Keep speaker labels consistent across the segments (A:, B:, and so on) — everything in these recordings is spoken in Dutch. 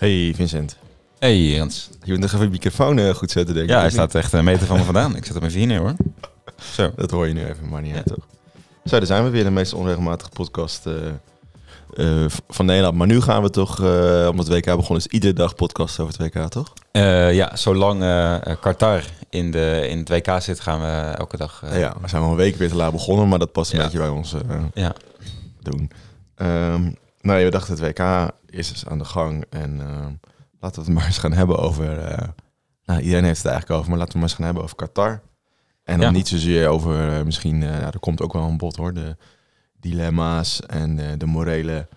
A: Hey Vincent.
B: Hey Jens.
A: Je moet nog even je microfoon eh, goed zetten, denk ik.
B: Ja, hij staat echt een meter van me vandaan. Ik zet hem even hier neer hoor. Zo.
A: Dat hoor je nu even, maar niet
B: Ja.
A: uit, toch? Zo, daar zijn we weer, de meest onregelmatige podcast eh, eh, van Nederland. Maar nu gaan we toch, omdat het WK begonnen is, iedere dag podcast over het WK, toch?
B: Ja, zolang Qatar in, de, in het WK zit, gaan we elke dag.
A: ja, we zijn wel een week weer te laat begonnen, maar dat past een
B: Ja.
A: beetje bij ons
B: ja.
A: doen. Ehm nou, ja, we dachten het WK is dus aan de gang en ehm, laten we het maar eens gaan hebben over... eh, nou, iedereen heeft het eigenlijk over, maar laten we maar eens gaan hebben over Qatar. En dan
B: Ja.
A: niet zozeer over eh, misschien, eh, ja, er komt ook wel een bod hoor, de dilemma's en eh, de morele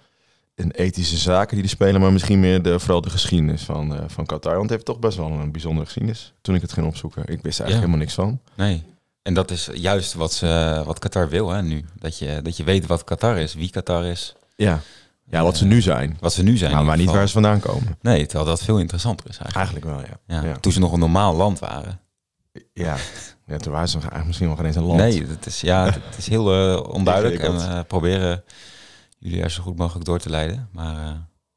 A: en ethische zaken die er spelen, maar misschien meer de, vooral de geschiedenis van, eh, van Qatar. Want het heeft toch best wel een bijzondere geschiedenis toen ik het ging opzoeken. Ik wist er eigenlijk
B: Ja.
A: helemaal niks van.
B: Nee. En dat is juist wat, ze, wat Qatar wil hè, nu. Dat je, dat je weet wat Qatar is, wie Qatar is,
A: Ja, ja wat ze
B: Eh,
A: nu zijn.
B: wat ze nu zijn.
A: Maar, niet waar ze vandaan komen.
B: Nee, terwijl dat veel interessanter is eigenlijk.
A: Eigenlijk wel, ja.
B: Ja.
A: ja.
B: Toen ze nog een normaal land waren.
A: Ja, ja toen waren ze eigenlijk misschien nog geen eens een land.
B: Nee, het is, ja, het is heel eh, onduidelijk. En we proberen jullie er zo goed mogelijk door te leiden. Maar eh,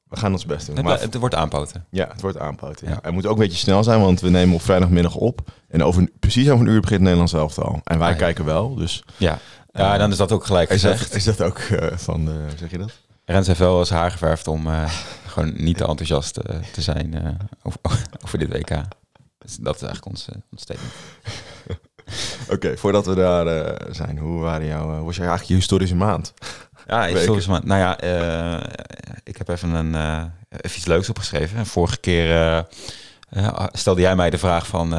A: We gaan ons best doen.
B: het,
A: Maar,
B: het wordt aanpoten.
A: ja, het wordt aanpoten. Ja.
B: Ja.
A: Het moet ook een beetje snel zijn, want we nemen op vrijdagmiddag op. En over, precies over een uur begint Nederlands elftal. En wij
B: Ah,
A: kijken wel, dus...
B: Ja, ja
A: eh,
B: dan is dat ook gelijk
A: is, dat, is dat ook eh, van, eh, hoe zeg je dat?
B: Rens heeft wel haar geverfd om eh, gewoon niet te enthousiast eh, te zijn eh, over, over dit WK. Dus dat is eigenlijk ons, ons statement.
A: Oké, voordat we daar zijn, hoe, waren jouw, was jij eigenlijk je historische maand?
B: Ja,
A: Weken.
B: historisch maar. Nou ja, ik heb even, een, even iets leuks opgeschreven. En vorige keer eh, stelde jij mij de vraag van...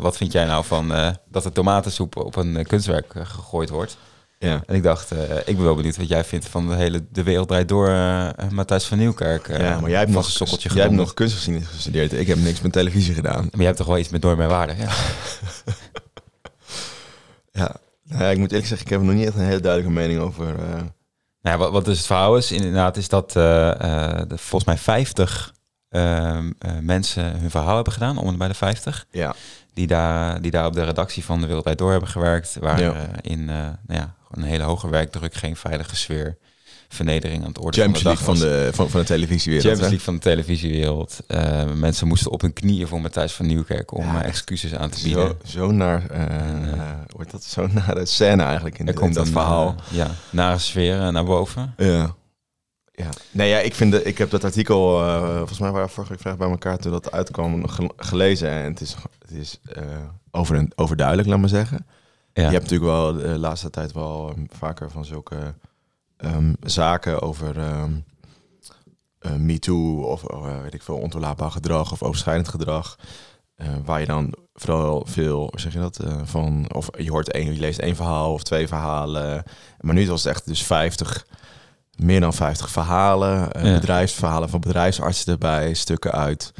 B: wat vind jij nou van dat de tomatensoep op een kunstwerk gegooid wordt?
A: Ja.
B: En ik dacht, eh, ik ben wel benieuwd wat jij vindt van de hele De Wereld Draait Door eh, Matthijs van Nieuwkerk. eh,
A: ja, maar jij hebt nog,
B: sokkeltje
A: jij hebt nog kunstgeschiedenis gestudeerd. Ik heb niks met televisie gedaan.
B: Maar jij hebt toch wel iets met normen en waarden? Ja.
A: Ja. Nou ja, ik moet eerlijk zeggen, ik heb nog niet echt een hele duidelijke mening over...
B: Nou ja, wat, wat dus het verhaal is, inderdaad, is dat de, volgens mij 50 ehm, eh, mensen hun verhaal hebben gedaan, om en bij de 50.
A: ja,
B: Die daar, die daar op de redactie van de Wereldwijd Door hebben gewerkt. Waar
A: Ja.
B: in nou ja, een hele hoge werkdruk, geen veilige sfeer, vernedering aan het orde
A: Champions
B: van de
A: League
B: dag
A: van de, van, van de televisiewereld.
B: Champions? League van de televisiewereld. Eh, mensen moesten op hun knieën voor Matthijs van Nieuwkerk om
A: Ja,
B: eh, excuses aan te bieden.
A: Zo, zo naar, eh wordt dat zo naar de scène eigenlijk in,
B: er
A: de-
B: komt
A: in dat
B: een,
A: verhaal.
B: ja, nare sfeer naar boven.
A: ja. Ja. Nee, ja, ik vind de, ik heb dat artikel, volgens mij waren we vorige week vrijdag bij elkaar toen dat uitkwam, ge- gelezen. En het is, het is over en, overduidelijk, laat maar zeggen. Je hebt natuurlijk wel de laatste tijd wel eh, vaker van zulke ehm, zaken over ehm eh, MeToo of eh, weet ik veel, ontoelaatbaar gedrag of overschrijdend gedrag. eh, waar je dan vooral veel, zeg je dat, eh, van, of je hoort één, je leest één verhaal of twee verhalen. Maar nu was het echt dus 50, meer dan 50 verhalen, eh,
B: Ja.
A: bedrijfsverhalen van bedrijfsartsen erbij, stukken uit.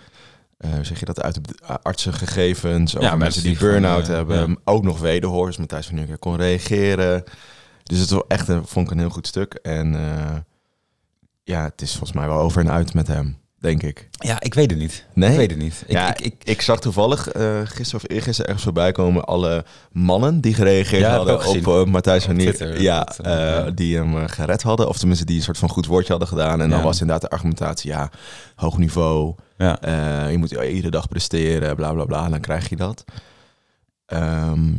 A: Eh, zeg je dat uit de artsengegevens, over
B: Ja,
A: mensen
B: mensen
A: die burn-out
B: eh,
A: hebben,
B: ja.
A: ook nog wederhoors, Matthijs van Nieuwkerk kon reageren. Dus het was echt een, vond ik een heel goed stuk. En eh, ja, het is volgens mij wel over en uit met hem, denk ik.
B: Ja, ik weet het niet.
A: Nee?
B: Ik weet het niet. Ik,
A: ja,
B: ik, ik,
A: ik zag toevallig eh gisteren of eergisteren ergens voorbij komen alle mannen die gereageerd
B: Ja,
A: hadden op Matthijs van Nieuwkerk. Ja,
B: dat,
A: die hem gered hadden. Of tenminste die een soort van goed woordje hadden gedaan. En dan was inderdaad de argumentatie, ja, hoog niveau.
B: Ja.
A: Eh, je moet iedere dag presteren, bla bla bla. Dan krijg je dat. Ehm,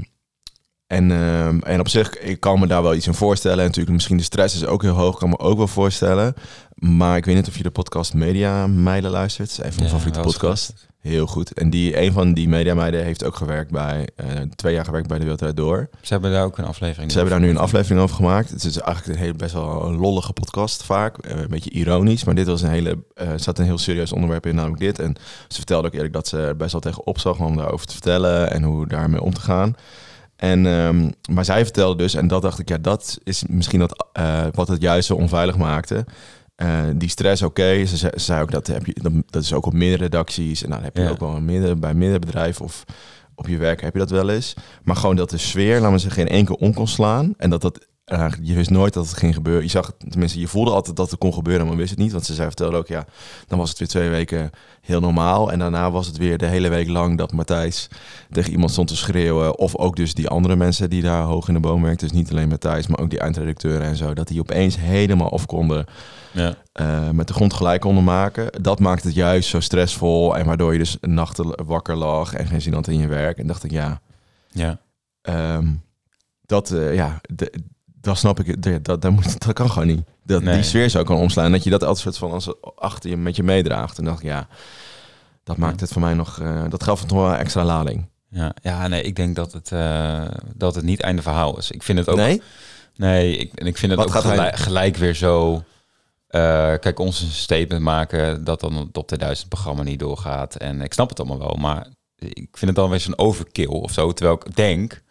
A: en, ehm, en op zich, ik kan me daar wel iets in voorstellen. En natuurlijk, misschien de stress is ook heel hoog, kan me ook wel voorstellen. Maar ik weet niet of je de podcast Media Meiden luistert. Het is een van mijn
B: Ja,
A: favoriete podcasts. Heel goed. En die, een van die Media Meiden heeft ook gewerkt bij, eh, twee jaar gewerkt bij de Wereld Door.
B: Ze hebben daar ook een aflevering
A: Ze hebben daar nu een aflevering over gemaakt. Het is eigenlijk een hele, best wel een lollige podcast vaak. Eh, Een beetje ironisch, maar dit was een hele, er zat een heel serieus onderwerp in, namelijk dit. En ze vertelde ook eerlijk dat ze er best wel tegen opzag om daarover te vertellen en hoe daarmee om te gaan. En, ehm, maar zij vertelde dus, en dat dacht ik, ja, dat is misschien dat, eh, wat het juist zo onveilig maakte. Eh, die stress, oké. Ze, ze zei ook dat heb je, dat, dat is ook op meerdere redacties. En dan heb je
B: Ja.
A: ook wel midden, bij meerdere bedrijven of op je werk heb je dat wel eens. Maar gewoon dat de sfeer, laten we zeggen, één keer om kon slaan. En dat dat Uh, je wist nooit dat het ging gebeuren. Je zag het, tenminste, je voelde altijd dat het kon gebeuren, maar wist het niet. Want ze zei, vertelde ook, ja, dan was het weer twee weken heel normaal. En daarna was het weer de hele week lang dat Matthijs tegen iemand stond te schreeuwen. Of ook dus die andere mensen die daar hoog in de boom werkten. Dus niet alleen Matthijs, maar ook die eindredacteuren en zo. Dat die opeens helemaal af konden ja. Uh, met de grond gelijk konden maken. Dat maakt het juist zo stressvol. En waardoor je dus nachten wakker lag en geen zin had in je werk. En dacht ik, ja,
B: ja.
A: Um, dat, uh, ja, de, dat snap ik. Dat, dat, dat, moet, dat kan gewoon niet. Dat
B: Nee.
A: die sfeer zou kan omslaan. Dat je dat altijd soort van als achter je met je meedraagt. En dacht ik, ja, dat maakt het voor mij nog. eh, dat gaf het nog wel extra lading.
B: Ja, ja, nee, ik denk dat het, eh, dat het niet einde verhaal is. Ik vind het ook.
A: Nee?
B: Nee, ik, en ik vind het
A: Wat
B: ook
A: hij-
B: gelijk, weer zo. eh, kijk, ons een statement maken dat dan het top 2000 programma niet doorgaat. En ik snap het allemaal wel, maar ik vind het dan weer zo'n overkill of zo. Terwijl ik denk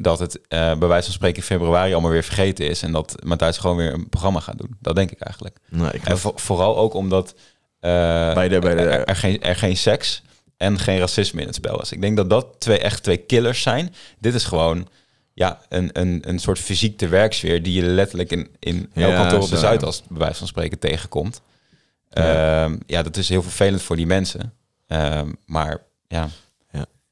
B: dat het eh, bij wijze van spreken februari allemaal weer vergeten is. En dat Matthijs gewoon weer een programma gaat doen. Dat denk ik eigenlijk.
A: Nee, ik
B: En vo- vooral ook omdat eh,
A: Bij de- bij de-
B: er, er geen, er geen seks en geen racisme in het spel is. Ik denk dat dat twee echt twee killers zijn. Dit is gewoon ja, een, een, een soort fysiek werksfeer die je letterlijk in, in elk
A: Ja,
B: kantoor op de
A: zo.
B: Zuidas bij wijze van spreken tegenkomt.
A: Ja.
B: Ja. ja, dat is heel vervelend voor die mensen. Ehm, maar ja,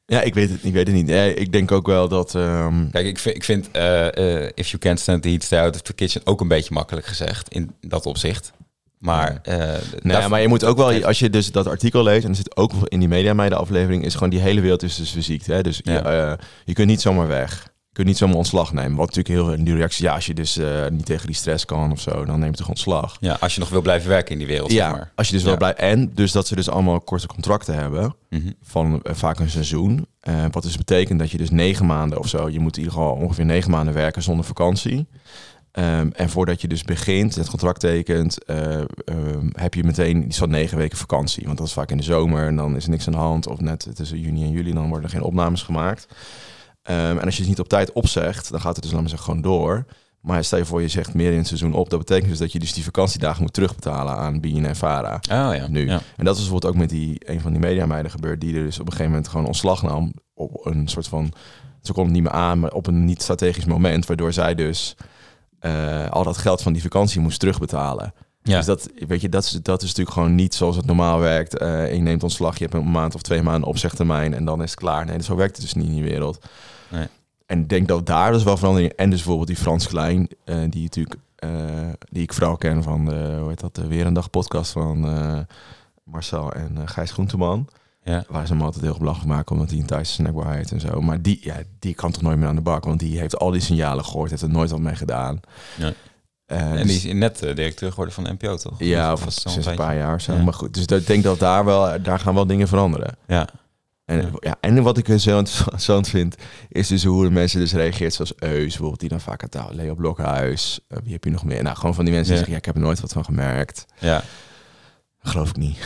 A: ja, ik weet het, ik weet het niet. Ik denk ook wel dat. ehm,
B: kijk, ik vind, ik vind eh, eh, If You Can't Stand the Heat, Stay Out of the Kitchen ook een beetje makkelijk gezegd in dat opzicht. Maar, eh,
A: Nee,
B: daar-
A: maar je moet ook wel, als je dus dat artikel leest, en er zit ook in die media meiden aflevering, is gewoon die hele wereld is dus fysiek. Hè? Dus
B: Ja.
A: je, je kunt niet zomaar weg. Je kunt niet zomaar ontslag nemen. Wat natuurlijk heel die reactie, ja, als je dus eh, niet tegen die stress kan of zo, dan neem je toch ontslag.
B: ja, als je nog wil blijven werken in die wereld,
A: Ja,
B: zeg maar.
A: als je dus
B: Ja.
A: wel blij En dus dat ze dus allemaal korte contracten hebben
B: Mhm.
A: van eh, vaak een seizoen. Eh, wat dus betekent dat je dus negen maanden of zo, je moet in ieder geval ongeveer negen maanden werken zonder vakantie. Ehm, en voordat je dus begint, het contract tekent, eh, ehm, heb je meteen iets van negen weken vakantie. Want dat is vaak in de zomer en dan is er niks aan de hand. Of net tussen juni en juli, dan worden er geen opnames gemaakt. Ehm, en als je het niet op tijd opzegt, dan gaat het dus zeggen gewoon door. Maar stel je voor, je zegt meer in het seizoen op. Dat betekent dus dat je dus die vakantiedagen moet terugbetalen aan BNN en Vara.
B: Oh ja,
A: Nu.
B: Ja.
A: En dat is bijvoorbeeld ook met die een van die mediameiden gebeurd, die er dus op een gegeven moment gewoon ontslag nam op een soort van, ze kon het niet meer aan, maar op een niet strategisch moment, waardoor zij dus eh, al dat geld van die vakantie moest terugbetalen.
B: Ja.
A: Dus dat, weet je, dat is, dat is natuurlijk gewoon niet zoals het normaal werkt. Eh, je neemt ontslag, je hebt een maand of twee maanden opzegtermijn en dan is het klaar. Nee, zo werkt het dus niet in die wereld.
B: Nee.
A: En ik denk dat daar dus wel verandering. En dus bijvoorbeeld die Frans Klein, eh, die natuurlijk, eh, die ik vooral ken van de, hoe heet dat, de Weer een Dag podcast van eh, Marcel en Gijs Groenteman.
B: Ja.
A: Waar ze hem altijd heel belachelijk maken omdat hij een Thaise snackbar en zo. Maar die, ja, die kan toch nooit meer aan de bak, want die heeft al die signalen gehoord, heeft er nooit wat mee gedaan.
B: Ja. En
A: dus-
B: die is net eh, directeur geworden van NPO, toch?
A: ja,
B: Of
A: of sinds een paar jaar zo.
B: Ja.
A: Maar goed, dus ik denk dat daar wel, daar gaan wel dingen veranderen.
B: Ja.
A: En,
B: Ja.
A: en wat ik zo interessant vind, is dus hoe de mensen dus reageert. Zoals Eus, bijvoorbeeld, die dan vaak tafel, Leo Blokhuis. eh, wie heb je nog meer? Nou, gewoon van die mensen die zeggen, ja, ik heb er nooit wat van gemerkt.
B: Ja.
A: Geloof ik niet.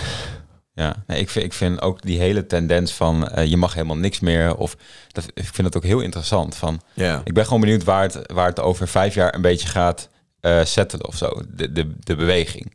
B: Ja, nee, ik, vind, ik vind ook die hele tendens van eh, je mag helemaal niks meer. Of dat, ik vind het ook heel interessant. Van, ik ben gewoon benieuwd waar het, waar het over vijf jaar een beetje gaat eh settelen of zo. De, de, de beweging.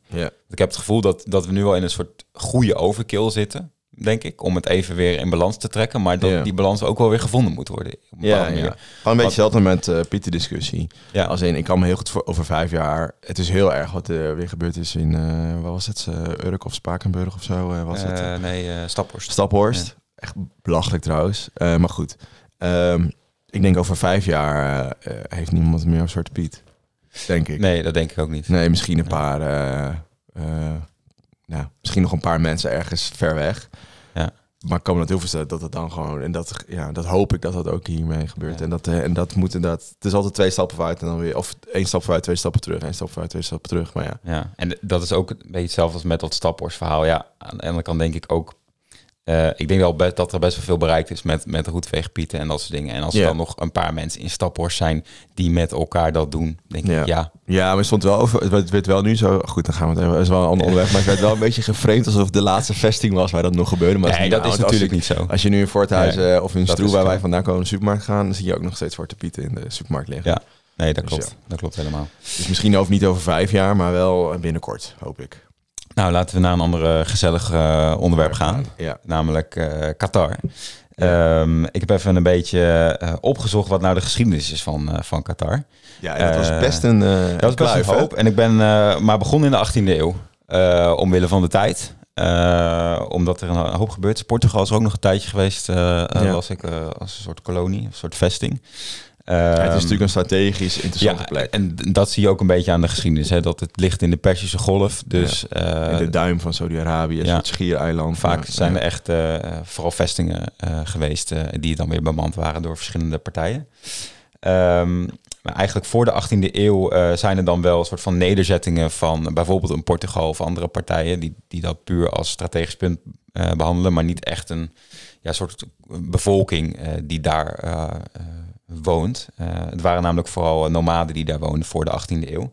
B: Ik heb het gevoel dat, dat we nu al in een soort goede overkill zitten, denk ik. Om het even weer in balans te trekken. Maar dat die balans ook wel weer gevonden moet worden.
A: Ja, ja. Gewoon een beetje hetzelfde met eh Pieter discussie.
B: Ja.
A: Als in, ik kan me heel goed voor over vijf jaar. Het is heel erg wat er weer gebeurd is in, eh wat was het, uh, Urk of Spakenburg of zo was het.
B: Nee, Staphorst.
A: Staphorst. Echt belachelijk trouwens. Maar goed. Ehm, ik denk over vijf jaar heeft niemand meer een soort Piet. Denk ik.
B: Nee, dat denk ik ook niet.
A: Nee, misschien een paar. eh, nou, misschien nog een paar mensen ergens ver weg. Maar ik kan me dat heel voorstellen dat het dan gewoon. En dat, ja, dat hoop ik dat dat ook hiermee gebeurt.
B: Ja.
A: En, dat, eh, en dat moet inderdaad. Het is altijd twee stappen vooruit en dan weer. Of één stap vooruit, twee stappen terug. één stap vooruit, twee stappen terug. Maar ja.
B: Ja, en dat is ook een beetje hetzelfde als met dat Staphorst verhaal. Ja, aan de ene kant denk ik ook... eh, ik denk wel dat er best wel veel bereikt is met, met roetveegpieten en dat soort dingen. En als er dan nog een paar mensen in Staphorst zijn die met elkaar dat doen, denk
A: Ja.
B: ik ja.
A: Ja, maar het stond wel over. Het werd- wel nu zo. Goed, dan gaan we het even. Het is wel een ander onderwerp. Maar het werd wel een beetje geframed alsof het de laatste vesting was waar dat nog gebeurde. Maar
B: Nee, dat is natuurlijk
A: je-
B: niet zo.
A: Als je nu in Voorthuis
B: Nee,
A: eh, of in Stroe, waar wij vandaan komen, de supermarkt gaan, dan zie je ook nog steeds Zwarte Pieten in de supermarkt liggen.
B: Ja, nee, dat
A: Dus
B: klopt.
A: ja.
B: Dat klopt helemaal.
A: Dus misschien over, niet over vijf jaar, maar wel binnenkort, hoop ik.
B: Nou, laten we naar een ander eh, gezellig eh, onderwerp gaan.
A: Ja.
B: Namelijk eh, Qatar. Ehm, ik heb even een beetje opgezocht wat nou de geschiedenis is van, van Qatar.
A: Ja, en dat was best een,
B: Dat was best een
A: hè?
B: hoop. En ik ben maar begonnen in de 18e eeuw. omwille van de tijd. Omdat er een hoop gebeurd is. Portugal is er ook nog een tijdje geweest,
A: Ja.
B: was ik, als een soort kolonie, een soort vesting.
A: Het is
B: Ehm,
A: natuurlijk een strategisch interessante
B: ja,
A: plek.
B: en dat zie je ook een beetje aan de geschiedenis. Hè, dat het ligt in de Persische Golf. Dus
A: In
B: eh,
A: de duim van Saudi-Arabië,
B: ja.
A: soort schiereiland.
B: vaak
A: Ja,
B: zijn er echt eh, vooral vestingen eh, geweest... die dan weer bemand waren door verschillende partijen. Ehm, maar eigenlijk voor de 18e eeuw zijn er dan wel een soort van nederzettingen van bijvoorbeeld een Portugal of andere partijen die, die dat puur als strategisch punt eh, behandelen, maar niet echt een ja, soort bevolking die daar woont. Eh, het waren namelijk vooral eh, nomaden die daar woonden voor de 18e eeuw.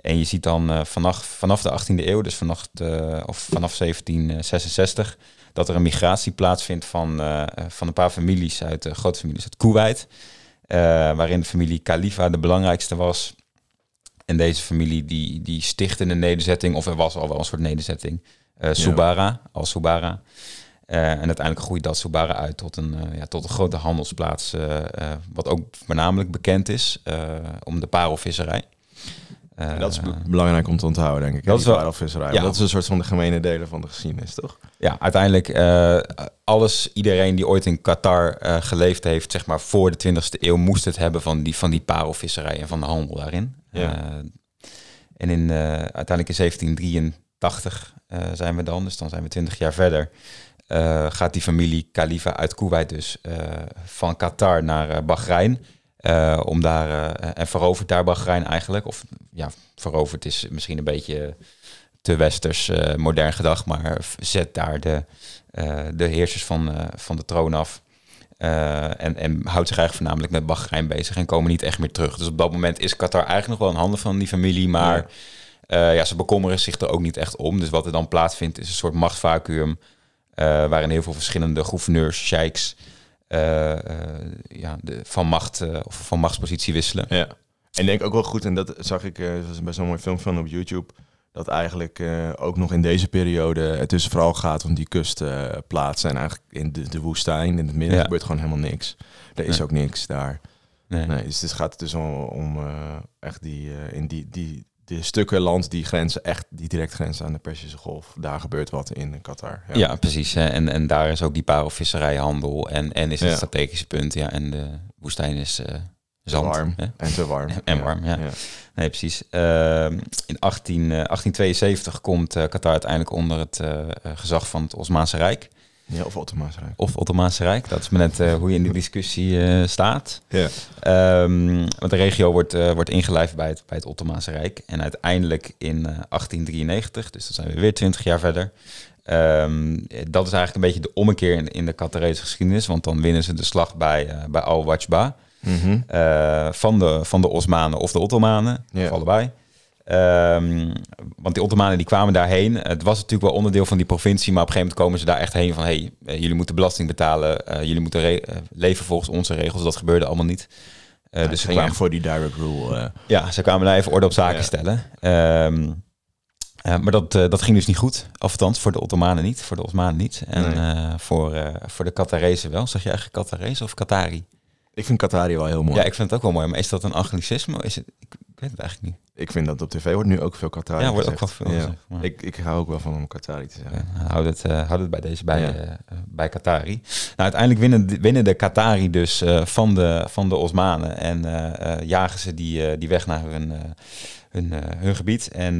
B: En je ziet dan eh, vanaf, vanaf de 18e eeuw, dus vanaf, de, of vanaf 1766, dat er een migratie plaatsvindt van, eh, van een paar families uit de grote families uit Kuwait. eh, waarin de familie Khalifa de belangrijkste was. En deze familie die, die stichtte een nederzetting, of er was al wel een soort nederzetting, eh Subara, als Subara. Eh, en uiteindelijk groeit dat Subara uit tot een, eh, ja, tot een grote handelsplaats, eh, wat ook voornamelijk bekend is om de parelvisserij.
A: En dat is be- belangrijk om te onthouden, denk ik.
B: dat is wel-
A: parelvisserij.
B: Ja.
A: Dat is een soort van de gemene delen van de geschiedenis, toch?
B: Ja, uiteindelijk alles, iedereen die ooit in Qatar geleefd heeft, zeg maar voor de 20e eeuw, moest het hebben van die, van die parelvisserij en van de handel daarin.
A: Ja.
B: En in, uiteindelijk in 1783 eh, zijn we dan, dus dan zijn we 20 jaar verder. Eh, gaat die familie Khalifa uit Kuwait dus eh, van Qatar naar eh, Bahrein. om daar, en verovert daar Bahrein eigenlijk. Of ja, veroverd is misschien een beetje te westers, modern gedacht, maar zet daar de, de heersers van, van de troon af. En, en houdt zich eigenlijk voornamelijk met Bahrein bezig en komen niet echt meer terug. Dus op dat moment is Qatar eigenlijk nog wel in handen van die familie, maar ja. ja, ze bekommeren zich er ook niet echt om. Dus wat er dan plaatsvindt is een soort machtsvacuum, waarin heel veel verschillende gouverneurs, sheiks, eh, eh, ja, de, van macht eh, of van machtspositie wisselen.
A: Ja. En ik denk ook wel goed, en dat zag ik, eh, dat was best wel een mooi film van op YouTube, dat eigenlijk eh, ook nog in deze periode het dus vooral gaat om die kustplaatsen. en eigenlijk in de, de woestijn, in het midden,
B: Ja.
A: gebeurt gewoon helemaal niks. Er is
B: Nee.
A: ook niks daar.
B: Nee.
A: Nee, dus het gaat dus om, om eh, echt die, eh, in die, die, die stukken land die grenzen, echt die direct grenzen aan de Persische Golf. Daar gebeurt wat in Qatar.
B: Ja, precies. hè. En, en daar is ook die parelvisserijhandel. En, en is het
A: Ja.
B: strategische punt. Ja, en de woestijn is eh, zand.
A: warm.
B: hè.
A: En te warm.
B: En warm, ja. Nee, precies. Ehm, in 18, eh, 1872 komt eh, Qatar uiteindelijk onder het eh, eh, gezag van het Osmaanse Rijk.
A: Ja, of Ottomaanse Rijk.
B: Of Ottomaanse Rijk. Dat is maar net eh, hoe je in die discussie eh, staat.
A: Ja.
B: Ehm, want de regio wordt, eh, wordt ingelijfd bij het, bij het Ottomaanse Rijk. En uiteindelijk in eh, 1893, dus dan zijn we weer 20 jaar verder. ehm, dat is eigenlijk een beetje de ommekeer in, in de Qatarese geschiedenis. Want dan winnen ze de slag bij, bij Al-Wajba.
A: Mhm.
B: van, de, van de Osmanen of de Ottomanen.
A: Ja.
B: Of allebei. Ehm, want die Ottomanen die kwamen daarheen. Het was natuurlijk wel onderdeel van die provincie, maar op een gegeven moment komen ze daar echt heen van: hey, eh, jullie moeten belasting betalen, eh, jullie moeten re- eh, leven volgens onze regels. Dat gebeurde allemaal niet.
A: Ja,
B: dus ze kwamen,
A: echt voor die direct rule.
B: ja, ze kwamen daar even orde op zaken
A: Ja.
B: stellen. Ehm, eh, maar dat, dat ging dus niet goed. Althans, voor de Ottomanen niet, voor de Osmanen niet. En
A: Nee.
B: voor, voor de Qatarezen wel. Zeg je eigenlijk Qatarezen of Qatari?
A: Ik vind Qatari wel heel mooi.
B: Ja, ik vind het ook wel mooi. Maar is dat een anglicisme? Is het, ik weet het eigenlijk niet.
A: Ik vind dat op tv wordt nu ook veel Qatari
B: Ja, wordt ook wel veel
A: Ja.
B: gezegd, maar-
A: Ik, ik hou ook wel van om Qatari te zeggen.
B: Ja, houd, het, eh, houd het bij deze bij,
A: Ja.
B: eh, bij Qatari. Nou, uiteindelijk winnen, de- winnen de Qatari dus eh, van, de, van de Osmanen en jagen ze die, die weg naar hun, hun, hun gebied. En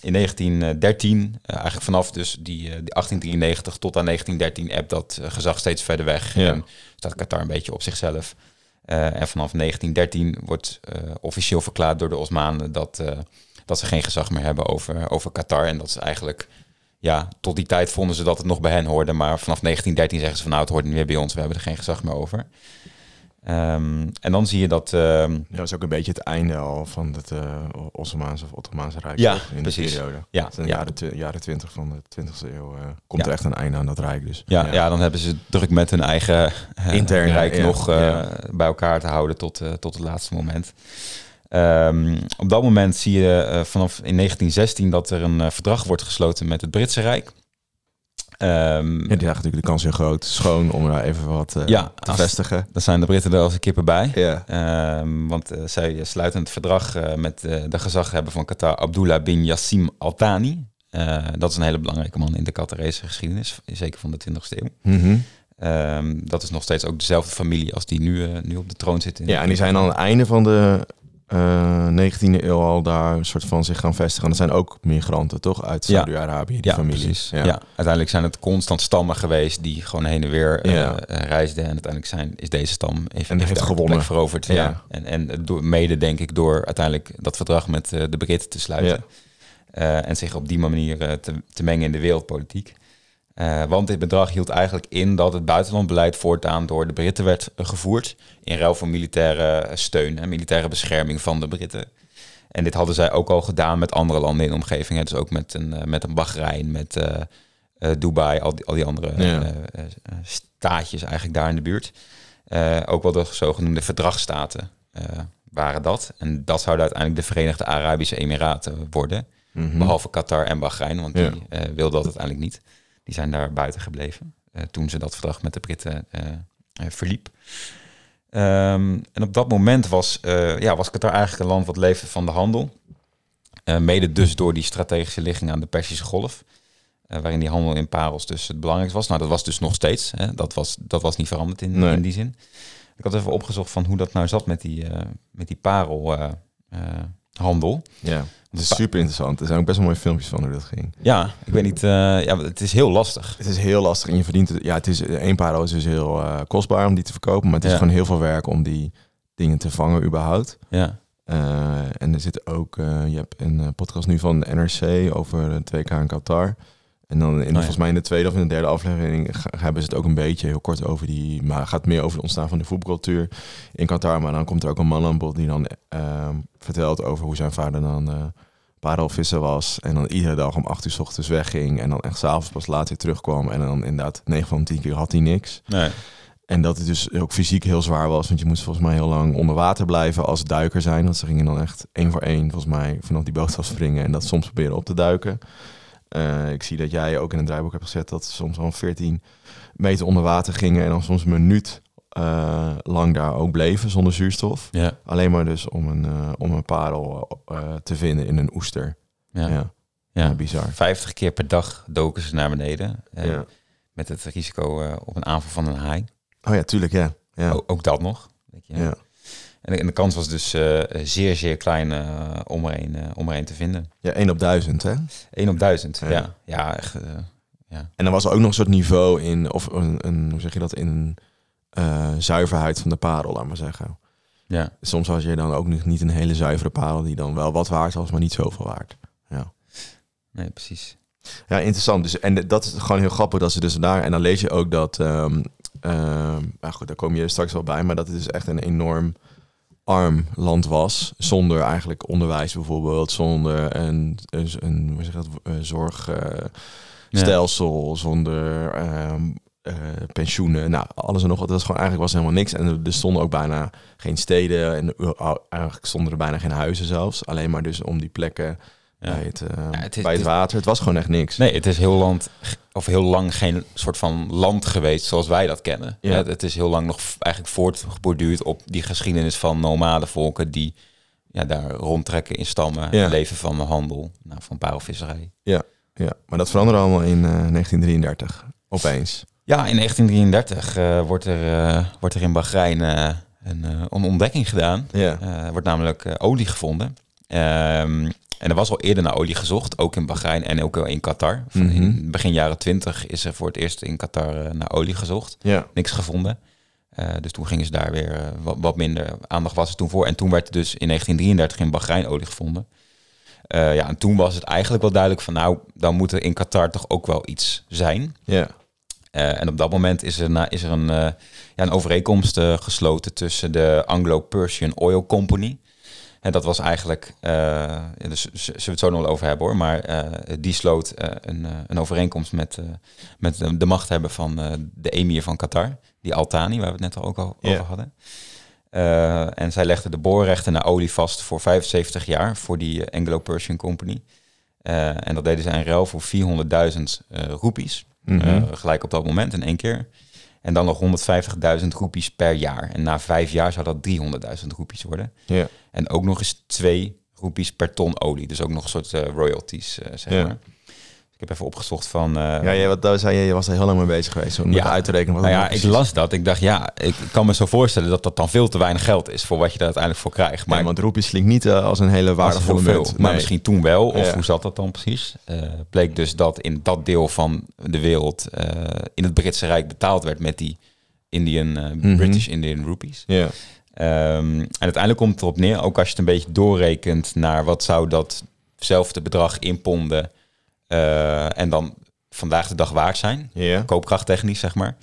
B: in 1913, eh, eigenlijk vanaf dus die, die 1893 tot aan 1913, ebbt dat gezag steeds verder weg. En staat Qatar een beetje op zichzelf. Eh, en vanaf 1913 wordt eh, officieel verklaard door de Osmanen dat, eh, dat ze geen gezag meer hebben over, over Qatar. En dat is eigenlijk ja, tot die tijd vonden ze dat het nog bij hen hoorde. Maar vanaf 1913 zeggen ze van nou, het hoort niet meer bij ons. We hebben er geen gezag meer over. Ehm, en dan zie je dat... ehm,
A: Ja, dat is ook een beetje het einde al van het eh Osmaanse of Ottomaanse Rijk.
B: Ja,
A: in
B: precies.
A: de periode.
B: Ja,
A: Het zijn
B: ja.
A: jaren, tw- jaren 20 van de 20e eeuw. eh, komt
B: Ja.
A: er echt een einde aan dat Rijk dus.
B: ja, ja. dan hebben ze druk met hun eigen eh,
A: Interne,
B: rijk nog bij elkaar te houden tot, tot het laatste moment. Ehm, op dat moment zie je vanaf in 1916 dat er een verdrag wordt gesloten met het Britse Rijk. Ehm,
A: Ja, die natuurlijk de kans heel groot. Schoon om daar even wat
B: Ja,
A: te
B: als-
A: vestigen.
B: dan zijn de Britten er als een kippen bij. Ehm, want eh, zij sluiten het verdrag eh, met de gezaghebber van Qatar, Abdullah bin Yassim Al Thani. Dat is een hele belangrijke man in de Qatarese geschiedenis, zeker van de 20e eeuw.
A: Mhm.
B: Ehm, dat is nog steeds ook dezelfde familie als die nu, nu op de troon zit. in-
A: ja, en die zijn aan het einde van de eh 19e eeuw al daar een soort van zich gaan vestigen. En dat zijn ook migranten, toch? Uit
B: Ja.
A: Saudi-Arabië, die
B: ja,
A: familie.
B: precies. Ja. uiteindelijk zijn het constant stammen geweest die gewoon heen en weer eh,
A: Ja.
B: eh, reisden. En uiteindelijk zijn, is deze stam
A: En heeft
B: de
A: gewonnen.
B: veroverd. Ja.
A: Ja.
B: En, en door, mede denk ik door uiteindelijk dat verdrag met eh, de Britten te sluiten. Eh, en zich op die manier eh, te, te mengen in de wereldpolitiek. Eh, want dit bedrag hield eigenlijk in dat het buitenlandbeleid voortaan door de Britten werd eh, gevoerd. In ruil voor militaire steun en militaire bescherming van de Britten. En dit hadden zij ook al gedaan met andere landen in de omgeving. hè. Dus ook met een, eh, met een Bahrein, met eh, eh, Dubai, al die, al die andere
A: Ja.
B: eh, eh, staatjes eigenlijk daar in de buurt. Eh, ook wel de zogenoemde verdragsstaten eh, waren dat. En dat zouden uiteindelijk de Verenigde Arabische Emiraten worden.
A: Mhm.
B: Behalve Qatar en Bahrein, want
A: Ja.
B: die eh wilden dat uiteindelijk niet. Die zijn daar buiten gebleven eh, toen ze dat verdrag met de Britten eh, eh, verliep. Ehm, en op dat moment was, ja, was Qatar eigenlijk een land wat leefde van de handel. Mede dus door die strategische ligging aan de Persische Golf. waarin die handel in parels dus het belangrijkste was. Nou, dat was dus nog steeds. Hè. Dat, was, dat was niet veranderd in,
A: Nee.
B: in die zin. Ik had even opgezocht van hoe dat nou zat met die, met die parelhandel.
A: Ja, het is super interessant. Er zijn ook best wel mooie filmpjes van hoe dat ging.
B: Ja, ik weet niet. eh, ja, het is heel lastig.
A: Het is heel lastig en je verdient het. Ja, het is één parel is dus heel eh, kostbaar om die te verkopen, maar het is
B: Ja.
A: gewoon heel veel werk om die dingen te vangen überhaupt.
B: Ja,
A: Eh, en er zit ook, je hebt een podcast nu van de NRC over het 2K in Qatar. En dan in,
B: ja.
A: volgens mij in de tweede of in de derde aflevering hebben ze het ook een beetje heel kort over die, maar gaat meer over het ontstaan van de voetbalcultuur in Qatar. Maar dan komt er ook een man aan bod die dan ehm, vertelt over hoe zijn vader dan eh parelvisser was. En dan iedere dag om acht uur 's ochtends wegging en dan echt s'avonds pas laat weer terugkwam. En dan inderdaad 9 van de 10 keer had hij niks.
B: nee.
A: En dat het dus ook fysiek heel zwaar was. Want je moest volgens mij heel lang onder water blijven als duiker zijn. Want ze gingen dan echt één voor één volgens mij vanaf die boot afspringen. En dat soms proberen op te duiken. Eh, ik zie dat jij ook in een draaiboek hebt gezet dat ze soms al 14 meter onder water gingen. En dan soms een minuut eh, lang daar ook bleven zonder zuurstof.
B: Ja,
A: Alleen maar dus om een, eh, om een parel te vinden in een oester.
B: ja,
A: Ja, bizar.
B: 50 keer per dag doken ze naar beneden.
A: Ja.
B: Met het risico op een aanval van een haai.
A: Oh ja, tuurlijk, ja. ja.
B: O- ook dat nog. Je.
A: ja.
B: En, de, en de kans was dus eh, zeer, zeer klein eh, om, er een, eh, om er een te vinden.
A: Ja, 1 op duizend, hè?
B: 1 op duizend.
A: Ja.
B: Ja, ja, echt. ja.
A: En dan was er ook nog een soort niveau in, of een, een hoe zeg je dat, in zuiverheid van de parel, laat maar zeggen.
B: ja.
A: Soms had je dan ook nog niet een hele zuivere parel die dan wel wat waard was, maar niet zoveel waard. Ja,
B: Nee, precies.
A: ja interessant. Dus, en dat is gewoon heel grappig dat ze dus daar, en dan lees je ook dat, ehm ehm, nou goed, daar kom je straks wel bij, maar dat het dus echt een enorm arm land was, zonder eigenlijk onderwijs bijvoorbeeld, zonder een, een, een hoe zeg dat, eh, zorgstelsel, zonder eh, pensioenen, nou alles en nog wat. Dat was gewoon eigenlijk was helemaal niks. En er, er stonden ook bijna geen steden en er- eigenlijk stonden er bijna geen huizen zelfs. Alleen maar dus om die plekken. Bij, het, eh,
B: het is-
A: bij het water. Het was gewoon echt niks.
B: Nee, het is heel, land, of heel lang geen soort van land geweest zoals wij dat kennen.
A: Ja.
B: Het, het is heel lang nog eigenlijk voortgeborduurd op die geschiedenis van nomadenvolken die ja, daar rondtrekken in stammen,
A: Ja.
B: leven van de handel, nou, van parelvisserij.
A: Ja, maar dat veranderde allemaal in eh, 1933. Opeens.
B: Ja, in 1933 eh, wordt, er, eh, wordt er in Bahrein een, een ontdekking gedaan.
A: Ja.
B: Wordt namelijk olie gevonden. Ehm, en er was al eerder naar olie gezocht, ook in Bahrein en ook in Qatar. Van
A: Mhm.
B: In begin jaren 20 is er voor het eerst in Qatar eh, naar olie gezocht.
A: Ja.
B: Niks gevonden. Eh, dus toen gingen ze daar weer eh, wat, wat minder aandacht was er toen voor. En toen werd er dus in 1933 in Bahrein olie gevonden. Ja, en toen was het eigenlijk wel duidelijk van nou, dan moet er in Qatar toch ook wel iets zijn.
A: Ja.
B: En op dat moment is er, na, is er een, ja, een overeenkomst gesloten tussen de Anglo-Persian Oil Company. En dat was eigenlijk, ja, dus zullen we het zo nog wel over hebben hoor, maar eh, die sloot eh, een, een overeenkomst met, met de, de machthebber van de emir van Qatar, die Al-Thani, waar we het net al ook al over hadden. En zij legde de boorrechten naar olie vast voor 75 jaar voor die Anglo-Persian Company. En dat deden zij in ruil voor 400.000 eh roepies.
A: Mhm.
B: Gelijk op dat moment in één keer. En dan nog 150.000 roepies per jaar. En na vijf jaar zou dat 300.000 roepies worden.
A: Ja.
B: En ook nog eens twee roepies per ton olie. Dus ook nog een soort eh, royalties, eh, zeg
A: Ja.
B: maar. Ik heb even opgezocht van... eh,
A: Ja, jij, wat, daar zei je, je was er heel lang mee bezig geweest om
B: Ja.
A: uit te rekenen. Wat
B: nou ja, ik las dat. Ik dacht, ja, ik kan me zo voorstellen dat dat dan veel te weinig geld is voor wat je daar uiteindelijk voor krijgt. Maar
A: Ja, want roepies klinkt niet eh, als een hele waardevolle
B: veel. Maar misschien toen wel. Of
A: Ja.
B: hoe zat dat dan precies? Eh, bleek dus dat in dat deel van de wereld in het Britse Rijk betaald werd met die Indian,
A: Mhm.
B: British Indian rupees.
A: Ja.
B: Ehm, en uiteindelijk komt het erop neer, ook als je het een beetje doorrekent naar wat zou datzelfde bedrag in ponden eh, en dan vandaag de dag waard zijn, koopkrachttechnisch zeg maar.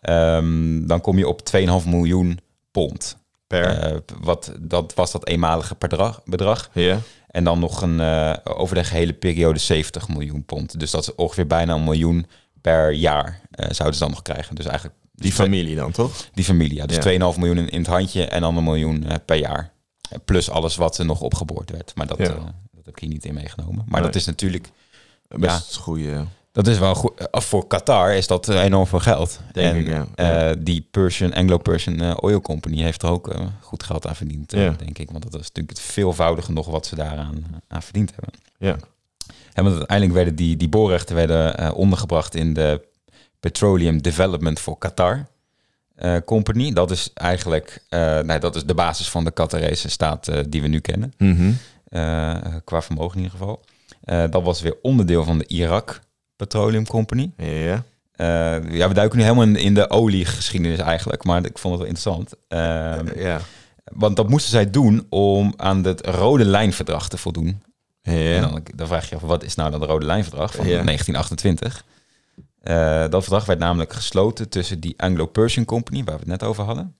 B: Ehm, dan kom je op 2,5 miljoen pond.
A: Per.
B: Eh, wat, dat was dat eenmalige bedrag. En dan nog een, eh, over de gehele periode 70 miljoen pond. Dus dat is ongeveer bijna een miljoen per jaar zouden ze dan nog krijgen. Dus eigenlijk
A: Die familie dan, toch?
B: die familie. Ja. Dus
A: Ja.
B: 2,5 miljoen in, in het handje en dan een miljoen per jaar. Plus alles wat er nog opgeboord werd. Maar dat,
A: Ja.
B: dat heb ik hier niet in meegenomen. Maar
A: Nee.
B: dat is natuurlijk...
A: Best goede.
B: Dat is wel goed. eh, Voor Qatar is dat eh, enorm veel geld.
A: Denk
B: en
A: ik, ja.
B: eh, die Persian, Anglo-Persian eh, Oil Company heeft er ook eh, goed geld aan verdiend, eh,
A: Ja.
B: denk ik. Want dat is natuurlijk het veelvoudige nog wat ze daaraan eh, aan verdiend hebben.
A: Ja.
B: En want uiteindelijk werden die, die boorrechten werden, eh, ondergebracht in de Petroleum Development for Qatar eh, Company. Dat is eigenlijk eh, nee, dat is de basis van de Qatarese staat eh, die we nu kennen.
A: Mhm.
B: Eh, qua vermogen in ieder geval. Eh, dat was weer onderdeel van de Irak Petroleum Company.
A: Ja.
B: Eh, ja, we duiken nu helemaal in, in de oliegeschiedenis eigenlijk, maar ik vond het wel interessant. Eh,
A: Ja.
B: want dat moesten zij doen om aan het Rode Lijnverdrag te voldoen. En
A: Ja.
B: dan, dan vraag je je af, wat is nou dat Rode Lijnverdrag van
A: Ja.
B: 1928? Eh, dat verdrag werd namelijk gesloten tussen die Anglo-Persian Company, waar we het net over hadden.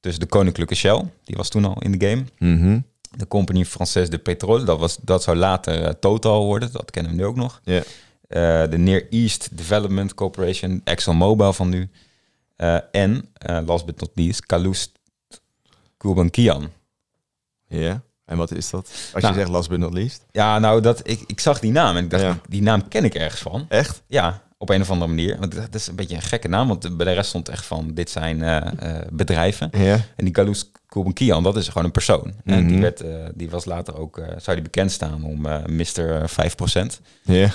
B: Tussen de Koninklijke Shell, die was toen al in de game.
A: Mhm.
B: De Compagnie Française de Pétrole, dat, was, dat zou later eh, Total worden, dat kennen we nu ook nog.
A: Ja.
B: Eh, de Near East Development Corporation, ExxonMobil van nu. Eh, en, last but not least, Kalust Gulbenkian.
A: Ja. En wat is dat? Als
B: Nou.
A: je zegt last but not least.
B: Ja, nou, dat, ik, ik zag die naam en ik dacht,
A: Ja.
B: die naam ken ik ergens van.
A: Echt?
B: Ja, op een of andere manier. Want dat is een beetje een gekke naam, want bij de rest stond echt van, dit zijn eh, eh, bedrijven.
A: Ja.
B: En die Kalust Gulbenkian, dat is gewoon een persoon. En die,
A: Mhm.
B: werd, eh, die was later ook, zou die bekend staan om Mr. 5%.
A: Ja.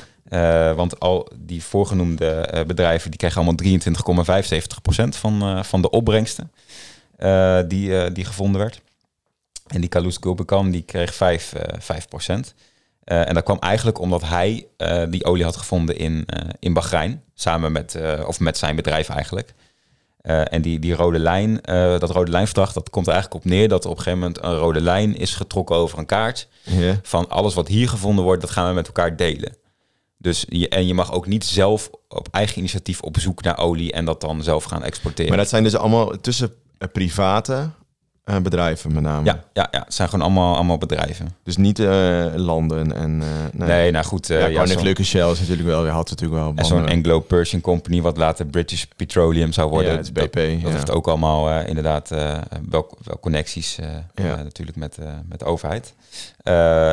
B: Want al die voorgenoemde bedrijven die kregen allemaal 23,75% van, eh, van de opbrengsten die, die gevonden werd. En die Kalous Gulbenkian die kreeg 5, eh 5%. Eh, en dat kwam eigenlijk omdat hij eh, die olie had gevonden in, eh, in Bahrein. Samen met, of met zijn bedrijf eigenlijk. En die, die rode lijn, dat rode lijnverdrag, dat komt er eigenlijk op neer dat er op een gegeven moment een rode lijn is getrokken over een kaart van alles wat hier gevonden wordt, dat gaan we met elkaar delen. Dus je, en je mag ook niet zelf op eigen initiatief op zoek naar olie en dat dan zelf gaan exporteren.
A: Maar dat zijn dus allemaal tussen eh, eh, bedrijven met name.
B: ja, ja, ja, het zijn gewoon allemaal, allemaal bedrijven.
A: Dus niet eh, landen en... eh, nee.
B: Nee, nou goed.
A: ja,
B: ja,
A: Koninklijke Shell is natuurlijk wel, had natuurlijk wel
B: en zo'n
A: banden.
B: Anglo-Persian Company, wat later British Petroleum zou worden.
A: Ja, het is
B: dat-
A: BP.
B: Dat,
A: ja.
B: heeft ook allemaal inderdaad wel, wel connecties
A: Ja.
B: natuurlijk met, met de overheid.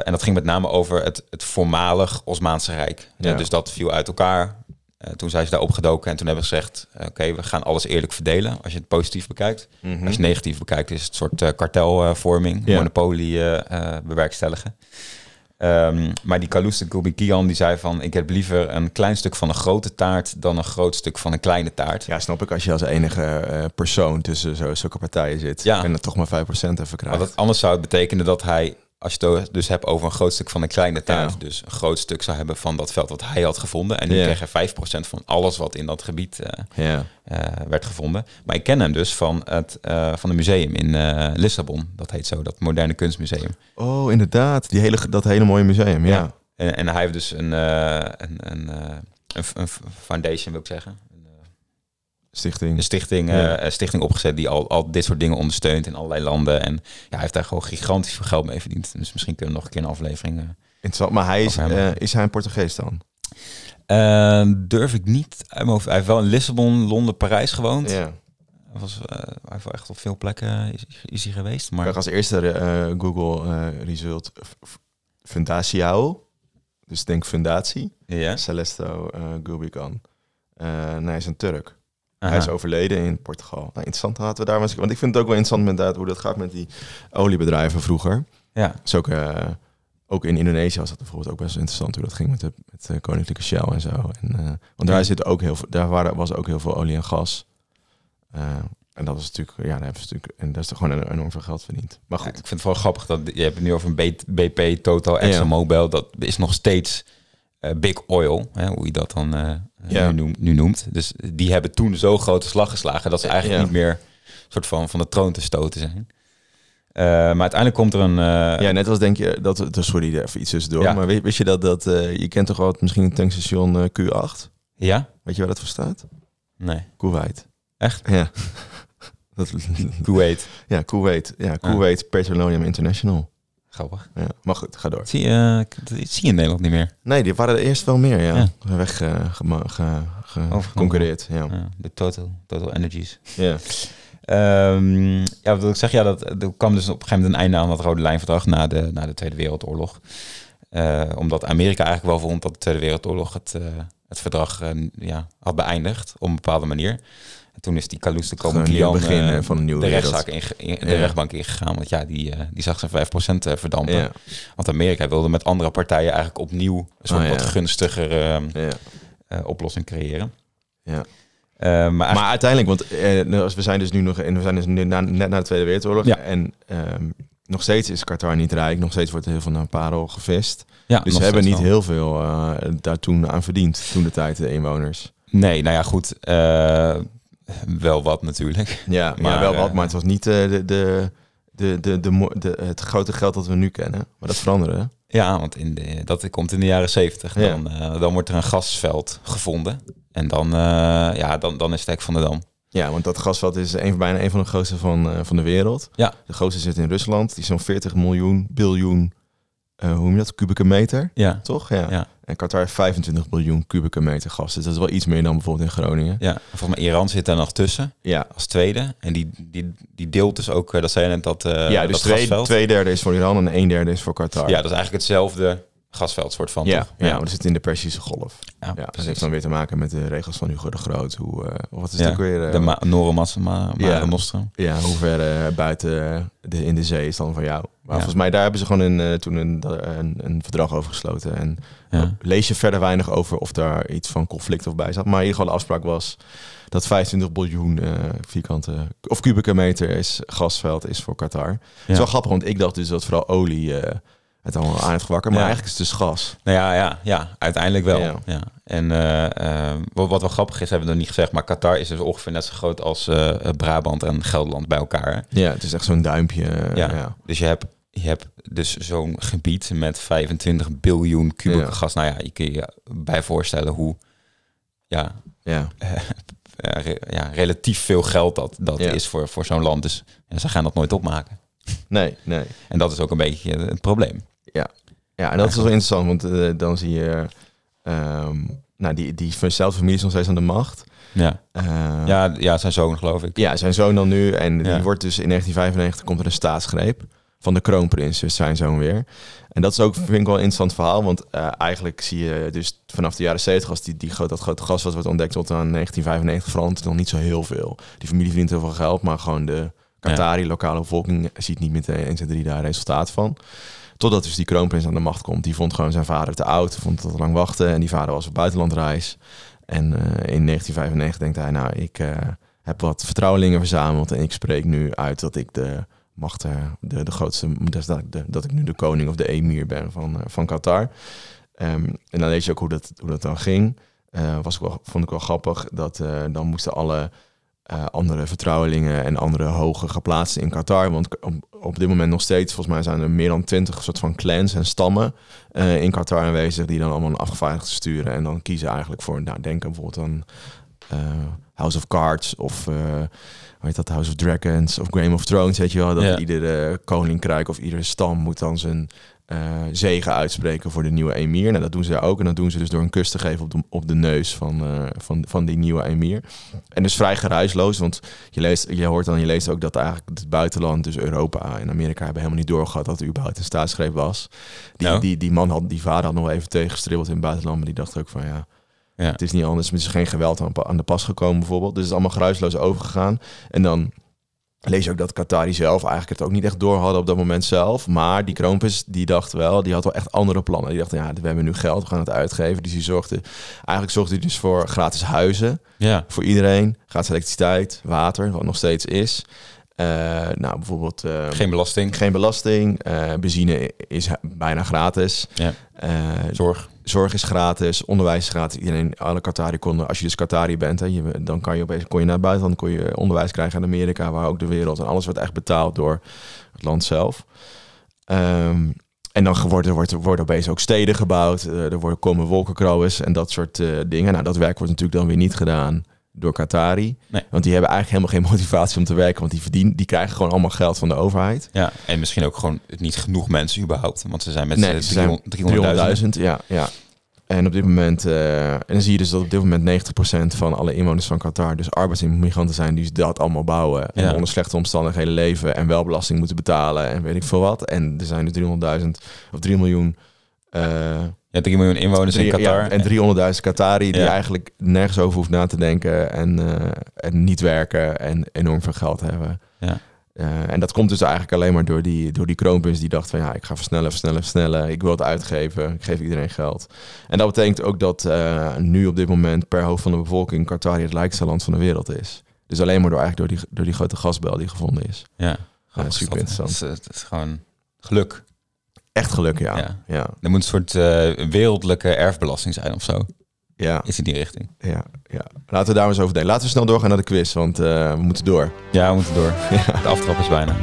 B: En dat ging met name over het, het voormalig Osmaanse Rijk. Dus dat viel uit elkaar. Eh, toen zijn ze daar opgedoken en toen hebben ze gezegd... eh, oké, we gaan alles eerlijk verdelen als je het positief bekijkt.
A: Mhm.
B: Als je het negatief bekijkt is het een soort eh, kartelvorming,
A: Ja.
B: monopolie bewerkstelligen. Ehm, maar die Kalous de Gulbenkian die zei van... ik heb liever een klein stuk van een grote taart... dan een groot stuk van een kleine taart.
A: Ja, snap ik. Als je als enige persoon tussen zo, zulke partijen zit.
B: Ja.
A: En dan toch maar 5% even krijgt.
B: dat, anders zou het betekenen dat hij, als je het dus hebt over een groot stuk van een kleine
A: Ja.
B: dus een groot stuk zou hebben van dat veld wat hij had gevonden. En nu
A: Ja.
B: kreeg hij 5% van alles wat in dat gebied eh,
A: Ja.
B: eh, werd gevonden. Maar ik ken hem dus van het eh, van een museum in Lissabon. Dat heet zo, dat moderne kunstmuseum.
A: Oh, inderdaad. Die hele, dat hele mooie museum, ja.
B: En, en hij heeft dus een, een, een, een, een foundation, wil ik zeggen.
A: Stichting.
B: Een stichting,
A: Ja.
B: eh, een stichting opgezet die al, al dit soort dingen ondersteunt in allerlei landen. En ja, hij heeft daar gewoon gigantisch veel geld mee verdiend. Dus misschien kunnen we nog een keer een aflevering. eh,
A: Interessant. Maar hij is, eh, is hij een Portugees dan?
B: Eh, durf ik niet. Hij heeft wel in Lissabon, Londen, Parijs gewoond.
A: Ja.
B: Hij, was, hij heeft wel echt op veel plekken is, is hij geweest. Maar
A: als eerste Google result Fundaciao. Dus denk fundatie.
B: ja.
A: Celesto uh, nee, hij is een Turk.
B: Aha.
A: Hij is overleden in Portugal. Nou, interessant laten we daar. Want ik vind het ook wel interessant inderdaad hoe dat gaat met die oliebedrijven vroeger.
B: Ja,
A: Dus ook, eh, ook in Indonesië was dat bijvoorbeeld ook best interessant hoe dat ging met de met de Koninklijke Shell en zo. En, eh, want daar,
B: Ja.
A: zit ook heel veel, daar waren, was ook heel veel olie en gas. Eh, en dat was natuurlijk, ja, daar hebben ze natuurlijk, en daar is toch gewoon een- enorm veel geld verdiend. Maar
B: Ja,
A: goed,
B: ik vind het wel grappig dat je hebt het nu over een BP, Total, ExxonMobil. Dat is nog steeds big oil, hè, hoe je dat dan
A: Ja.
B: nu, noemt, nu noemt. Dus die hebben toen zo'n grote slag geslagen dat ze eigenlijk
A: Ja.
B: niet meer soort van van de troon te stoten zijn. Eh, maar uiteindelijk komt er een... eh,
A: ja, net als denk je, dat, dat- sorry, even iets tussendoor.
B: Ja.
A: Maar wist, wist je dat, dat eh, je kent toch wel misschien een tankstation eh, Q8?
B: ja?
A: Weet je waar dat voor staat?
B: Nee.
A: Kuwait.
B: Echt?
A: Ja. dat,
B: Kuwait.
A: ja, Kuwait. Ja, Kuwait Petroleum International.
B: Grappig.
A: Ja, maar goed, ga door.
B: Zie eh, zie je in Nederland niet meer.
A: Nee, die waren er eerst wel meer, ja.
B: Ja.
A: Weg eh, ge- ge- ja.
B: Ja, de Total, Total Energies.
A: ja.
B: Ehm, ja, wat ik zeg? Ja, dat, er kwam dus op een gegeven moment een einde aan dat Rode Lijnverdrag na de, na de Tweede Wereldoorlog. Eh, omdat Amerika eigenlijk wel vond dat de Tweede Wereldoorlog het, eh, het verdrag eh, ja, had beëindigd op een bepaalde manier. En toen is die
A: begin,
B: eh,
A: eh, van een nieuwe
B: de rechtszaak in, de
A: Ja.
B: rechtbank ingegaan. Want ja, die, die zag zijn 5% eh, verdampen.
A: Ja.
B: Want Amerika wilde met andere partijen eigenlijk opnieuw een soort
A: Oh,
B: wat gunstiger eh,
A: Ja.
B: eh, oplossing creëren.
A: Ja.
B: Maar
A: uiteindelijk, want nou, we zijn dus nu nog in, we zijn dus nu na, net na de Tweede Wereldoorlog
B: Ja.
A: en ehm, nog steeds is Qatar niet rijk, nog steeds wordt er heel veel naar parel gevist.
B: ja,
A: Dus ze hebben niet
B: wel.
A: heel veel eh, daar toen aan verdiend, toen de tijd de inwoners.
B: Nee, nou ja, goed. eh, wel wat natuurlijk.
A: Ja, maar
B: Ja,
A: wel wat, maar het was niet eh, de, de, de, de, de, de- het grote geld dat we nu kennen. Maar dat veranderde. hè?
B: Ja, want in de, dat komt in de jaren zeventig.
A: Ja.
B: Dan, dan wordt er een gasveld gevonden. En dan, eh, ja, dan, dan is het hek van de dam.
A: Ja, want dat gasveld is een, bijna een van de grootste van, eh, van de wereld.
B: Ja.
A: De grootste zit in Rusland. Die is zo'n 40 miljoen, biljoen, eh, hoe noem je dat, kubieke meter,
B: Ja,
A: toch? Ja.
B: Ja.
A: En Qatar heeft 25 biljoen kubieke meter gas. Dus dat is wel iets meer dan bijvoorbeeld in Groningen.
B: ja. Volgens mij Iran zit daar nog tussen
A: Ja,
B: als tweede. En die, die, die deelt dus ook, eh, dat zei je net, dat,
A: ja dus
B: dat
A: twee,
B: gasveld.
A: twee derde is voor Iran en een derde is voor Qatar.
B: Ja, dat is eigenlijk hetzelfde gasveld soort van.
A: ja,
B: toch?
A: ja. want het zit in de Persische golf.
B: ja,
A: Ja, dat heeft dan weer te maken met de regels van Hugo de Groot. Hoe, eh, wat is
B: Ja,
A: het ook weer? eh,
B: de Ma Noren Massima, Mare
A: Ja.
B: Nostrum.
A: Ja, hoe ver eh, buiten de, in de zee is dan van jou. Maar volgens mij, daar hebben ze gewoon een, eh, toen een, een, een verdrag over gesloten. En
B: Ja.
A: lees je verder weinig over of daar iets van conflict of bij zat. Maar in ieder geval de afspraak was dat 25 biljoen eh, vierkante of kubieke meter is gasveld is voor Qatar. Het is wel grappig, want ik dacht dus dat vooral olie eh, het allemaal aan heeft gewakken. Maar
B: Ja.
A: eigenlijk is het dus gas.
B: Nou ja, ja, ja uiteindelijk wel.
A: Ja.
B: Ja. En eh, wat, wat wel grappig is, hebben we nog niet gezegd, maar Qatar is dus ongeveer net zo groot als eh, Brabant en Gelderland bij elkaar. hè?
A: Ja, het is echt zo'n duimpje.
B: Ja. Dus je hebt, je hebt dus zo'n gebied met 25 biljoen kubieke gas. Nou ja, je kun je bij voorstellen hoe ja,
A: Ja.
B: re- ja, relatief veel geld dat, dat is voor, voor zo'n land. Dus ze gaan dat nooit opmaken.
A: Nee, nee.
B: En dat is ook een beetje het probleem.
A: Ja, en dat is wel interessant, want eh, dan zie je... ehm, nou, die, diezelfde familie is nog steeds aan de macht.
B: Ja,
A: Eh,
B: ja, ja zijn zoon geloof ik.
A: Ja, zijn zoon dan nu. En
B: Ja.
A: die wordt dus in 1995 komt er een staatsgreep van de kroonprins, dus zijn zoon weer. En dat is ook, vind ik wel een interessant verhaal. Want eh, eigenlijk zie je dus vanaf de jaren 70, als die, die, dat grote gasveld wordt ontdekt tot aan 1995, verandert nog niet zo heel veel. Die familie verdient heel veel geld, maar gewoon de Qatari, lokale bevolking, ziet niet meteen 1, 2, 3 daar resultaat van. Totdat dus die kroonprins aan de macht komt. Die vond gewoon zijn vader te oud, vond te lang wachten. En die vader was op buitenlandreis. En eh, in 1995 denkt hij, nou, ik eh, heb wat vertrouwelingen verzameld. En ik spreek nu uit dat ik de macht, eh, de, de grootste, dat, dat ik nu de koning of de emir ben van, van Qatar. Ehm, en dan lees je ook hoe dat, hoe dat dan ging. Was wel, vond ik wel grappig dat dan moesten alle eh, andere vertrouwelingen en andere hoge geplaatsten in Qatar. Want op, op dit moment nog steeds, volgens mij zijn er meer dan twintig soort van clans en stammen eh, in Qatar aanwezig die dan allemaal een afgevaardigde sturen en dan kiezen eigenlijk voor, nou denk bijvoorbeeld aan eh, House of Cards of hoe heet dat, House of Dragons of Game of Thrones, weet je wel, dat
B: Ja.
A: iedere koninkrijk of iedere stam moet dan zijn eh, zegen uitspreken voor de nieuwe emir. Nou, dat doen ze daar ook. En dat doen ze dus door een kus te geven op de, op de neus van, eh, van, van die nieuwe emir. En dus vrij geruisloos, want je, leest, je hoort dan, je leest ook dat eigenlijk het buitenland, dus Europa en Amerika, hebben helemaal niet doorgehad dat er überhaupt een staatsgreep was. Die,
B: Nou.
A: die, die man had, die vader had nog even tegengestribbeld in het buitenland, maar die dacht ook van ja,
B: Ja.
A: Het is niet anders. Er is geen geweld aan, aan de pas gekomen bijvoorbeeld. Dus het is allemaal geruisloos overgegaan. En dan lees je ook dat Qatari zelf eigenlijk het ook niet echt door hadden op dat moment zelf. Maar die kroonprins, die dacht wel, die had wel echt andere plannen. Die dacht, ja, we hebben nu geld, we gaan het uitgeven. Dus die zorgde, eigenlijk zorgde hij dus voor gratis huizen
B: Ja.
A: voor iedereen. Gratis elektriciteit, water, wat nog steeds is. Eh, nou, bijvoorbeeld eh,
B: Geen belasting.
A: geen belasting. eh, benzine is bijna gratis.
B: Ja.
A: Eh,
B: Zorg.
A: zorg is gratis, onderwijs is gratis. Iedereen, alle Qatari konden, als je dus Qatari bent, hè, je, dan kan je opeens kon je naar het buitenland, kon je onderwijs krijgen in Amerika, waar ook de wereld en alles wordt echt betaald door het land zelf. Ehm, en dan worden, wordt, worden opeens ook steden gebouwd, er worden, komen wolkenkrabers en dat soort dingen. Nou, dat werk wordt natuurlijk dan weer niet gedaan door Qatari.
B: Nee.
A: Want die hebben eigenlijk helemaal geen motivatie om te werken, want die verdienen, die krijgen gewoon allemaal geld van de overheid.
B: Ja. En misschien ook gewoon niet genoeg mensen überhaupt. Want ze zijn met
A: Nee,
B: z'n
A: ze zijn
B: 300.000.
A: 300.000, ja, ja. En op dit moment, eh, en dan zie je dus dat op dit moment 90% van alle inwoners van Qatar dus arbeidsimmigranten zijn die dat allemaal bouwen. En
B: Ja.
A: onder slechte omstandigheden leven en wel belasting moeten betalen en weet ik veel wat. En er zijn er 300.000 of 3 miljoen. eh,
B: Ja, 3 miljoen inwoners in
A: drie- ja,
B: Qatar.
A: en 300.000 Qatari die
B: Ja.
A: eigenlijk nergens over hoeft na te denken en, eh, en niet werken en enorm veel geld hebben.
B: Ja.
A: Eh, en dat komt dus eigenlijk alleen maar door die, door die kroonprins die dacht van ja, ik ga versnellen, versnellen, versnellen. Ik wil het uitgeven, ik geef iedereen geld. En dat betekent ook dat eh, nu op dit moment per hoofd van de bevolking Qatar het rijkste land van de wereld is. Dus alleen maar door, eigenlijk door, die, door die grote gasbel die gevonden is.
B: Ja.
A: Ja, super interessant.
B: Het is, het is gewoon geluk.
A: Echt geluk, ja.
B: Ja.
A: Ja, ja,
B: Er moet een soort eh, wereldlijke erfbelasting zijn of zo.
A: ja,
B: Is in die richting.
A: ja, Laten we daar eens over denken. Laten we snel doorgaan naar de quiz, want eh, we moeten door.
B: Ja, we moeten door. De aftrap is bijna.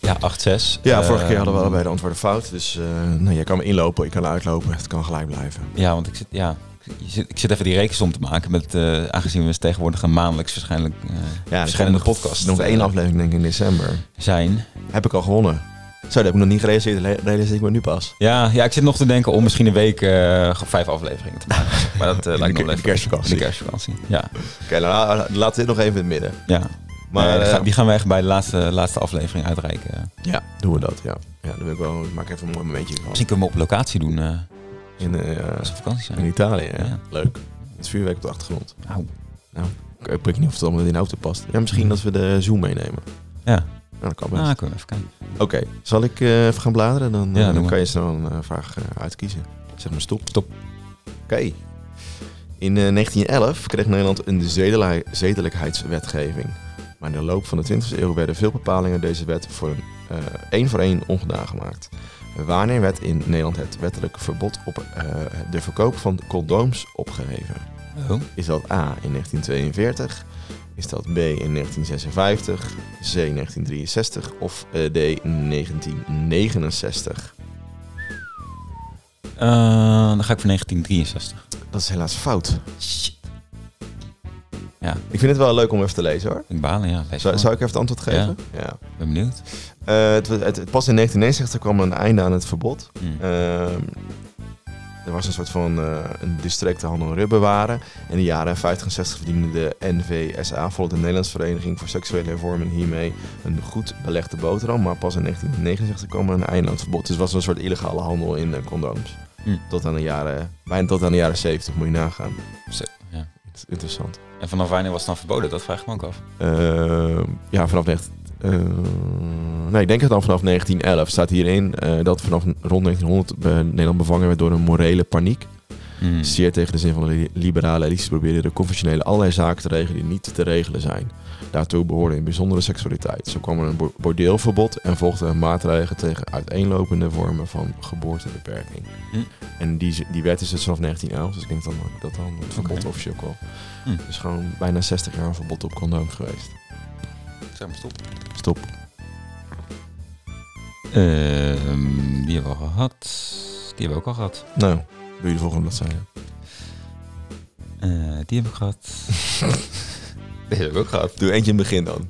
B: Ja, 8-6.
A: Ja, vorige keer hadden we allebei de antwoorden fout. Dus eh nou, jij kan me inlopen, ik kan uitlopen. Het kan gelijk blijven.
B: Ja, want ik zit, ja, zit, ik zit even die rekensom te maken met, eh, aangezien we tegenwoordig een maandelijks waarschijnlijk eh
A: Ja,
B: verschillende
A: er
B: podcast
A: Nog
B: eh,
A: één aflevering denk ik in december.
B: zijn.
A: Heb ik al gewonnen. Zo, dat heb ik nog niet gerealiseerd. Realiseer ik me nu pas.
B: Ja, ja, ik zit nog te denken om misschien een week vijf afleveringen te maken. Maar dat lijkt me wel even.
A: kerstvakantie.
B: De kerstvakantie. Ja,
A: Oké, nou, la- laten we dit nog even in het midden.
B: ja.
A: Maar
B: die gaan we echt bij de laatste, laatste aflevering uitreiken.
A: ja, doen we dat. Ja, ja dan wil ik wel. Ik maak even een mooi momentje van.
B: Misschien kunnen we op locatie doen
A: In, eh,
B: vakantie
A: in Italië. Ja. Leuk. Het vuurwerk op de achtergrond.
B: Nou,
A: Ik weet niet of het allemaal in de auto past. Ja, misschien dat we de Zoom meenemen.
B: ja,
A: Nou, dat kan best.
B: ah, kunnen we even kijken.
A: Oké, zal ik eh, even gaan bladeren? Dan,
B: Ja,
A: eh, dan kan je snel een eh, vraag uitkiezen. Zeg maar stop.
B: Stop.
A: Oké. In eh, 1911 kreeg Nederland een zedeli- zedelijkheidswetgeving. Maar in de loop van de 20e eeuw werden veel bepalingen deze wet voor een één voor één ongedaan gemaakt. Wanneer werd in Nederland het wettelijk verbod op eh, de verkoop van condooms opgeheven?
B: Oh.
A: Is dat A in 1942? Is dat B in 1956? C 1963? Of eh, D 1969?
B: Eh, dan ga ik voor 1963.
A: Dat is helaas fout.
B: Shit. Ja,
A: Ik vind het wel leuk om even te lezen hoor.
B: ik balen, ja. Lees
A: Zou, zou ik even het antwoord geven? Ja.
B: ben benieuwd.
A: Eh, het, het, het- pas in 1969 kwam er een einde aan het verbod.
B: Hm.
A: Ehm, er was een soort van eh, een districte handel rubberwaren. In de jaren 50 en 60 verdiende de NVSA, volgens de Nederlandse Vereniging voor Seksuele Hervorming, hiermee een goed belegde boterham. Maar pas in 1969 kwam er een einde aan het verbod. Dus het was een soort illegale handel in eh, condooms.
B: Hm.
A: Tot aan de jaren, bijna tot aan de jaren 70, moet je nagaan.
B: Zo,
A: Interessant.
B: En vanaf wanneer was het dan verboden? Dat vraag ik me ook af.
A: Ehm, ja, vanaf 19... eh, nee, ik denk het dan vanaf 1911 staat hierin eh, dat vanaf rond 1900 eh, Nederland bevangen werd door een morele paniek.
B: Hm.
A: Zeer tegen de zin van de li- liberale elites probeerden de conventionele allerlei zaken te regelen die niet te regelen zijn. Daartoe behoorde in bijzondere seksualiteit. Zo kwam er een bo- bordeelverbod en volgden maatregelen tegen uiteenlopende vormen van geboortebeperking.
B: Hm.
A: En die, die wet is dus vanaf 1911, dus ik denk dan ook dat dan het verbod
B: Oké.
A: officieel kwam.
B: Hm.
A: Dus gewoon bijna 60 jaar een verbod op condooms geweest.
B: Zeg maar stop.
A: Stop.
B: Ehm, die hebben we al gehad. Die hebben we ook al gehad.
A: Nou, doe je de volgende bladzijde.
B: Eh, die heb ik gehad. Deze heb ik ook gehad.
A: Doe eentje in het begin dan.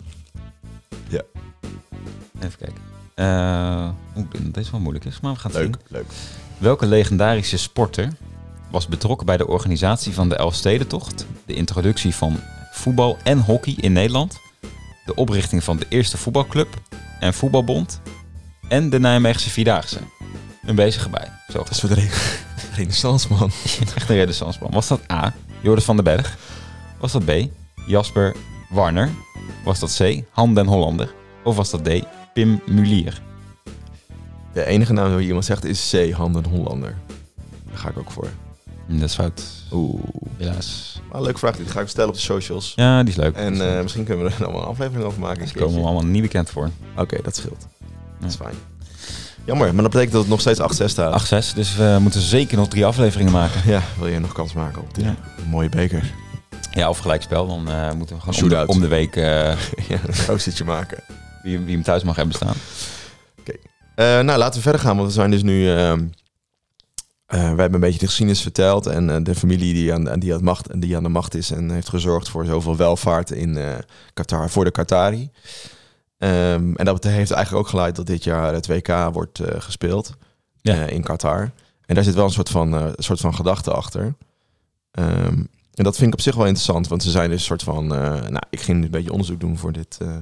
B: Even kijken. Eh, Oeh, deze is wel moeilijk is, maar we gaan het
A: Leuk,
B: zien.
A: leuk.
B: Welke legendarische sporter was betrokken bij de organisatie van de Elfstedentocht, de introductie van voetbal en hockey in Nederland, de oprichting van de eerste voetbalclub en voetbalbond en de Nijmeegse Vierdaagse? Een bezige bij. Zo.
A: Dat is voor de regen. Renaissanceman.
B: Echt een renaissanceman. Was dat A, Joris van den Berg? Was dat B, Jasper Warner? Was dat C, Han den Hollander? Of was dat D, Pim Mulier?
A: De enige naam die iemand zegt is C. Handen Hollander. Daar ga ik ook voor.
B: Hm, Dat is fout.
A: Oeh.
B: Helaas.
A: Maar leuke vraag. Die ga ik stellen op de socials.
B: Ja, die is leuk.
A: En eh, misschien kunnen we er wel een aflevering over maken.
B: Daar komen we allemaal niet bekend voor.
A: Oké, dat scheelt. Dat is fijn. Jammer, maar dat betekent dat het nog steeds 8-6 staat.
B: 8-6, dus we moeten zeker nog drie afleveringen maken.
A: Ja, wil je nog kans maken op die
B: Ja.
A: mooie beker?
B: Ja, of gelijkspel. Dan eh, moeten we gewoon om de, om de week eh,
A: ja, een maken.
B: wie, wie hem thuis mag hebben staan.
A: Eh, nou, laten we verder gaan, want we zijn dus nu... ehm eh, we hebben een beetje de geschiedenis verteld en de familie die aan, die, aan de macht, die aan de macht is en heeft gezorgd voor zoveel welvaart in Qatar, voor de Qatari. Ehm, en dat heeft eigenlijk ook geleid dat dit jaar het WK wordt gespeeld
B: Ja.
A: in Qatar. En daar zit wel een soort van, een soort van gedachte achter. Ehm, en dat vind ik op zich wel interessant, want ze zijn dus een soort van... eh, nou, ik ging een beetje onderzoek doen voor dit... eh,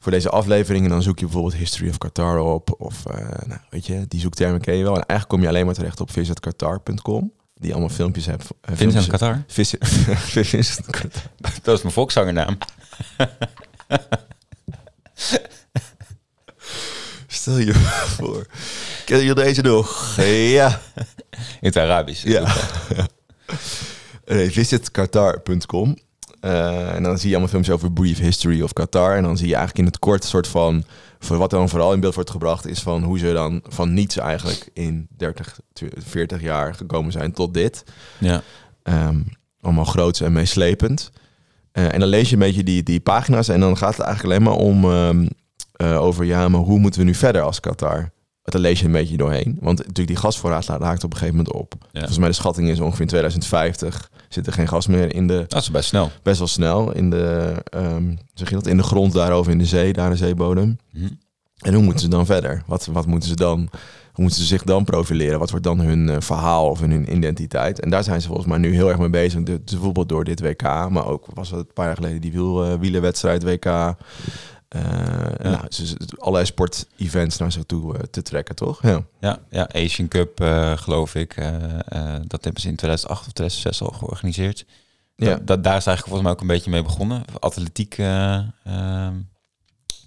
A: voor deze aflevering en dan zoek je bijvoorbeeld History of Qatar op. Of, eh, nou, weet je, die zoektermen ken je wel. En eigenlijk kom je alleen maar terecht op visitqatar.com. Die allemaal filmpjes hebt. eh,
B: Vincent Qatar.
A: Visit Qatar.
B: Dat is mijn volkszangernaam.
A: Stel je voor. Ken je deze nog? Ja.
B: In het Arabisch.
A: Ja. Visitqatar.com. Eh, en dan zie je allemaal filmpjes over Brief History of Qatar. En dan zie je eigenlijk in het kort een soort van... Voor wat dan vooral in beeld wordt gebracht... is van hoe ze dan van niets eigenlijk in 30, 40 jaar gekomen zijn tot dit.
B: Ja.
A: Ehm, allemaal groots en meeslepend. Eh, en dan lees je een beetje die, die pagina's... en dan gaat het eigenlijk alleen maar om... ehm, eh, over ja, maar hoe moeten we nu verder als Qatar? Daar lees je een beetje doorheen. Want natuurlijk die gasvoorraad raakt op een gegeven moment op.
B: Ja.
A: Volgens mij de schatting is ongeveer in 2050 zit er geen gas meer in de
B: Dat is best snel.
A: best wel snel in de ehm, zeg je dat in de grond daarover in de zee, daar de zeebodem.
B: Hm.
A: En hoe moeten ze dan verder? Wat, wat moeten ze dan? Hoe moeten ze zich dan profileren? Wat wordt dan hun eh, verhaal of hun identiteit? En daar zijn ze volgens mij nu heel erg mee bezig. De- Bijvoorbeeld door dit WK, maar ook was het een paar jaar geleden die wiel, eh, wielerwedstrijd WK. Eh, nou, ze, ze- allerlei sport-events naar zich toe eh, te trekken, toch? Ja.
B: Ja, ja Asian Cup eh, geloof ik. eh, eh, dat hebben ze in 2008 of 2006 al georganiseerd.
A: Ja.
B: Dat, daar is eigenlijk volgens mij ook een beetje mee begonnen. Atletiek eh, ehm,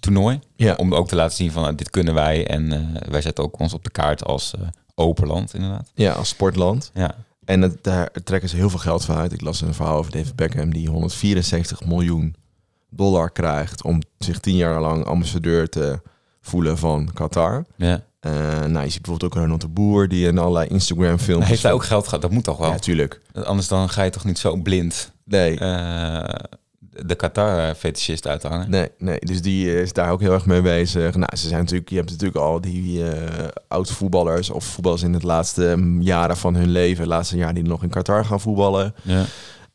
B: toernooi.
A: Ja.
B: Om ook te laten zien van nou, dit kunnen wij. En eh, wij zetten ook ons op de kaart als eh, open land inderdaad.
A: ja, als sportland.
B: Ja,
A: En het, daar trekken ze heel veel geld van uit. Ik las een verhaal over David Beckham die 174 miljoen dollar krijgt om zich tien jaar lang ambassadeur te voelen van Qatar.
B: ja.
A: Eh, nou, je ziet bijvoorbeeld ook Ronald de Boer die in allerlei Instagram filmpjes.
B: Heeft hij ook geld gehad? Dat moet toch wel?
A: Ja, tuurlijk.
B: Anders dan ga je toch niet zo blind
A: Nee,
B: eh, de Qatar-fetischist uithangen.
A: nee, nee. Dus die is daar ook heel erg mee bezig. Nou, ze zijn natuurlijk, je hebt natuurlijk al die eh oud voetballers of voetballers in het laatste mm, jaren van hun leven, laatste jaar die nog in Qatar gaan voetballen.
B: Ja.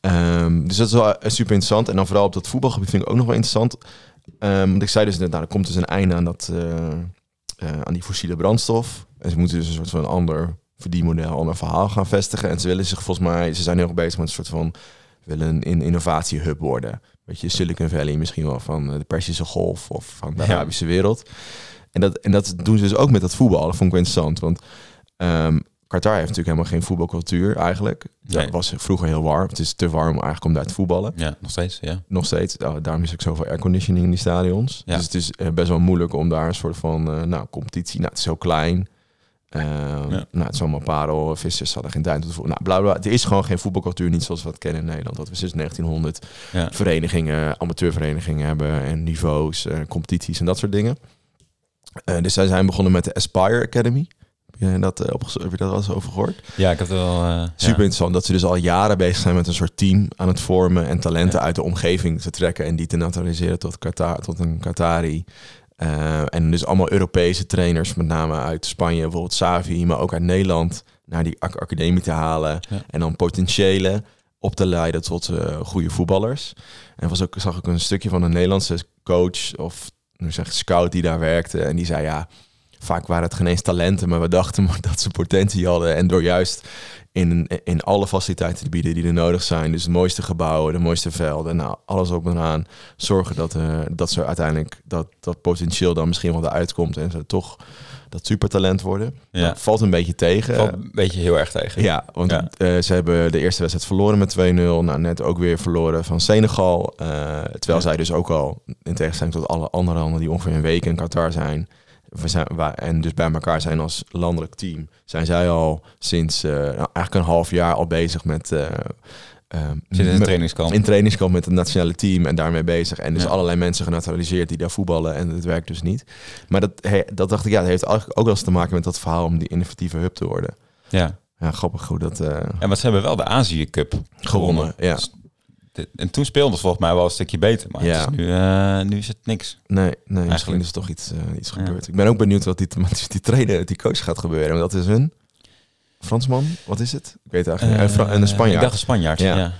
A: Ehm, dus dat is wel eh, super interessant. En dan vooral op dat voetbalgebied vind ik ook nog wel interessant. Ehm, want ik zei dus net, nou, er komt dus een einde aan, dat, eh, eh, aan die fossiele brandstof. En ze moeten dus een soort van ander verdienmodel, ander verhaal gaan vestigen. En ze willen zich volgens mij, ze zijn heel erg bezig met een soort van, willen een in- innovatiehub worden. Weet je, Silicon Valley misschien wel van de Persische Golf of van de
B: Ja.
A: Arabische wereld. En dat, en dat doen ze dus ook met dat voetbal. Dat vond ik wel interessant, want ehm, Qatar heeft natuurlijk helemaal geen voetbalcultuur eigenlijk. Dat
B: Nee.
A: was vroeger heel warm. Het is te warm eigenlijk om daar te voetballen.
B: ja, nog steeds, ja.
A: Nog steeds. Oh, daarom is ook zoveel airconditioning in die stadions.
B: Ja.
A: Dus het is eh, best wel moeilijk om daar een soort van eh, nou, competitie. Nou, het is zo klein. Eh, Nou, het is allemaal parel, vissers hadden geen tijd te voetballen. Nou, bla bla. Er is gewoon geen voetbalcultuur, niet zoals we het kennen in Nederland. Dat we sinds 1900
B: ja.
A: verenigingen, amateurverenigingen hebben en niveaus, eh, competities en dat soort dingen. Dus zij zijn begonnen met de Aspire Academy. Heb je dat, eh, opgezo- heb je dat wel eens over gehoord?
B: Ja, ik heb het wel... eh,
A: Super
B: ja.
A: interessant dat ze dus al jaren bezig zijn met een soort team aan het vormen en talenten
B: Ja.
A: uit de omgeving te trekken en die te naturaliseren tot, Qatar, tot een Qatari. Eh, en dus allemaal Europese trainers, met name uit Spanje, bijvoorbeeld Savi, maar ook uit Nederland, naar die ac- academie te halen.
B: Ja.
A: En dan potentiële op te leiden tot eh, goede voetballers. En was ook, zag ik een stukje van een Nederlandse coach of hoe zeg scout die daar werkte. En die zei ja, vaak waren het geen eens talenten, maar we dachten maar dat ze potentie hadden. En door juist in, in alle faciliteiten te bieden die er nodig zijn, dus de mooiste gebouwen, de mooiste velden, nou, alles op en aan, zorgen dat, uh, dat ze uiteindelijk dat, dat potentieel dan misschien wel eruit komt en ze toch dat supertalent worden.
B: Ja.
A: Nou, valt een beetje tegen.
B: Valt een beetje heel erg tegen.
A: Ja, want
B: Ja.
A: eh, ze hebben de eerste wedstrijd verloren met 2-0. Nou, net ook weer verloren van Senegal. Eh, terwijl
B: Ja.
A: zij dus ook al, in tegenstelling tot alle andere landen die ongeveer een week in Qatar zijn, we zijn en dus bij elkaar zijn als landelijk team, zijn zij al sinds eh, nou, eigenlijk een half jaar al bezig met...
B: Zit in een trainingskamp.
A: in trainingskamp met het nationale team en daarmee bezig. En dus
B: Ja.
A: allerlei mensen genaturaliseerd die daar voetballen en het werkt dus niet. Maar dat, he- dat dacht ik, ja, dat heeft eigenlijk ook wel eens te maken met dat verhaal om die innovatieve hub te worden.
B: Ja.
A: Ja, grappig hoe dat eh,
B: En wat ze hebben wel de Azië Cup
A: gewonnen. Ja,
B: Dus En toen speelden ze volgens mij wel een stukje beter. Maar
A: Ja.
B: het is nu, eh, nu is het niks.
A: nee, nee misschien is er toch iets, eh, iets
B: Ja.
A: gebeurd. Ik ben ook benieuwd wat die, met die trainer, die coach gaat gebeuren. Want dat is een Fransman, wat is het? Ik weet het eigenlijk niet. En, Fra- en een
B: Eh, Ik
A: Spanjaard.
B: dacht een Spanjaard,
A: Ja.
B: ja.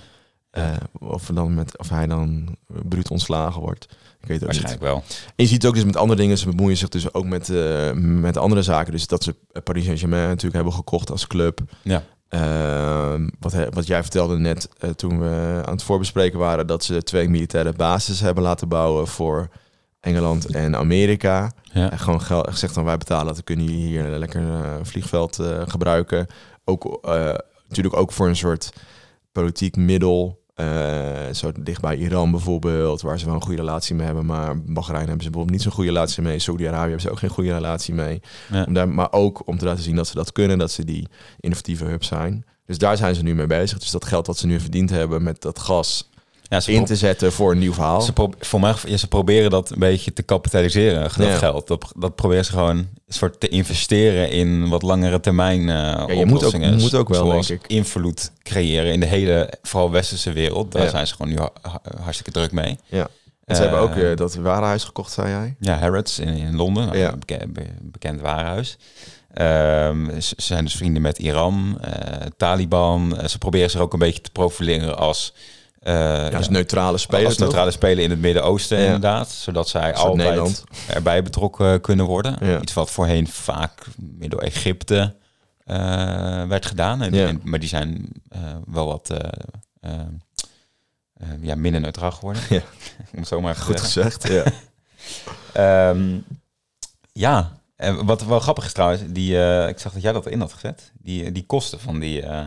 A: Of, dan met, of hij dan bruut ontslagen wordt. Ik weet het niet.
B: Waarschijnlijk wel.
A: En je ziet ook dus met andere dingen, ze bemoeien zich dus ook met, met andere zaken. Dus dat ze Paris Saint-Germain natuurlijk hebben gekocht als club.
B: Ja.
A: Ehm, wat, wat jij vertelde net eh, toen we aan het voorbespreken waren, dat ze twee militaire bases hebben laten bouwen voor Engeland en Amerika.
B: Ja.
A: En gewoon geld, gezegd van wij betalen, dan kunnen jullie hier een lekker eh, vliegveld eh, gebruiken. Ook natuurlijk ook voor een soort politiek middel. Eh, zo dicht bij Iran bijvoorbeeld, waar ze wel een goede relatie mee hebben. Maar Bahrein hebben ze bijvoorbeeld niet zo'n goede relatie mee. Saudi-Arabië hebben ze ook geen goede relatie mee.
B: Ja.
A: Om daar, maar ook om te laten zien dat ze dat kunnen, dat ze die innovatieve hub zijn. Dus daar zijn ze nu mee bezig. Dus dat geld wat ze nu verdiend hebben met dat gas
B: Ja, ze,
A: in te zetten voor een nieuw verhaal.
B: ze, pro- voor mij, ja, ze proberen dat een beetje te kapitaliseren, dat
A: Ja.
B: geld. Dat, dat proberen ze gewoon een soort te investeren in wat langere termijn eh
A: je moet ook- moet ook wel,
B: Zoals
A: denk ik.
B: invloed creëren in de hele, vooral westerse wereld. Daar zijn ze gewoon nu ha- ha- hartstikke druk mee.
A: Ja. En ze hebben ook
B: eh,
A: dat warenhuis gekocht, zei jij?
B: Ja, Harrods in, in Londen, nou,
A: Ja.
B: een beke- be- bekend warenhuis. Ehm, ze zijn dus vrienden met Iran, Taliban. Ze proberen zich ook een beetje te profileren als,
A: Ja, als
B: ja,
A: neutrale speler.
B: als neutrale speler in het Midden-Oosten inderdaad. Zodat zij altijd
A: Nederland.
B: erbij betrokken kunnen worden. Iets wat voorheen vaak middel Egypte eh, werd gedaan. En, maar die zijn eh, wel wat eh, eh, eh, ja, minder neutraal geworden.
A: Ja.
B: Om het zo maar even te
A: Goed
B: zeggen.
A: gezegd, ja.
B: Ehm, ja, en wat wel grappig is trouwens, die, eh, ik zag dat jij dat erin had gezet. Die, die kosten van, die, eh,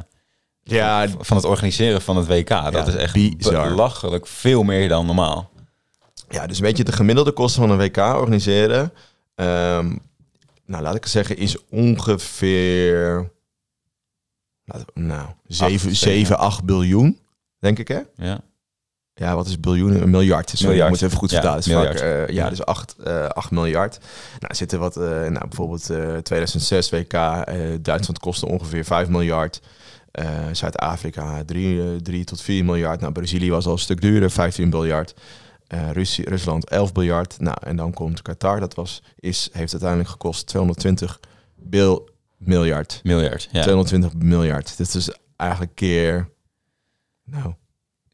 A: Ja,
B: van het organiseren van het WK, dat is echt
A: bizar.
B: belachelijk veel meer dan normaal.
A: Ja, dus weet je, de gemiddelde kosten van een WK organiseren, ehm, nou laat ik zeggen, is ongeveer, nou, 7,
B: zeven.
A: 7, 8 biljoen, denk ik hè?
B: Ja,
A: Ja, wat is biljoen? Een miljard. Sorry,
B: Miljard.
A: ik moet even goed vertalen. Vaak, eh, ja, dus 8, eh 8 miljard. Nou, zitten wat, eh, nou, bijvoorbeeld eh 2006 WK, eh, Duitsland kostte ongeveer 5 miljard. Eh, Zuid-Afrika 3, 3 tot 4 miljard. Nou, Brazilië was al een stuk duurder, 15 miljard. Eh Russie, Rusland 11 miljard. Nou, en dan komt Qatar, dat was, is, heeft uiteindelijk gekost 220 bil miljard.
B: miljard. Ja,
A: 220 miljard. Dit is eigenlijk keer, nou,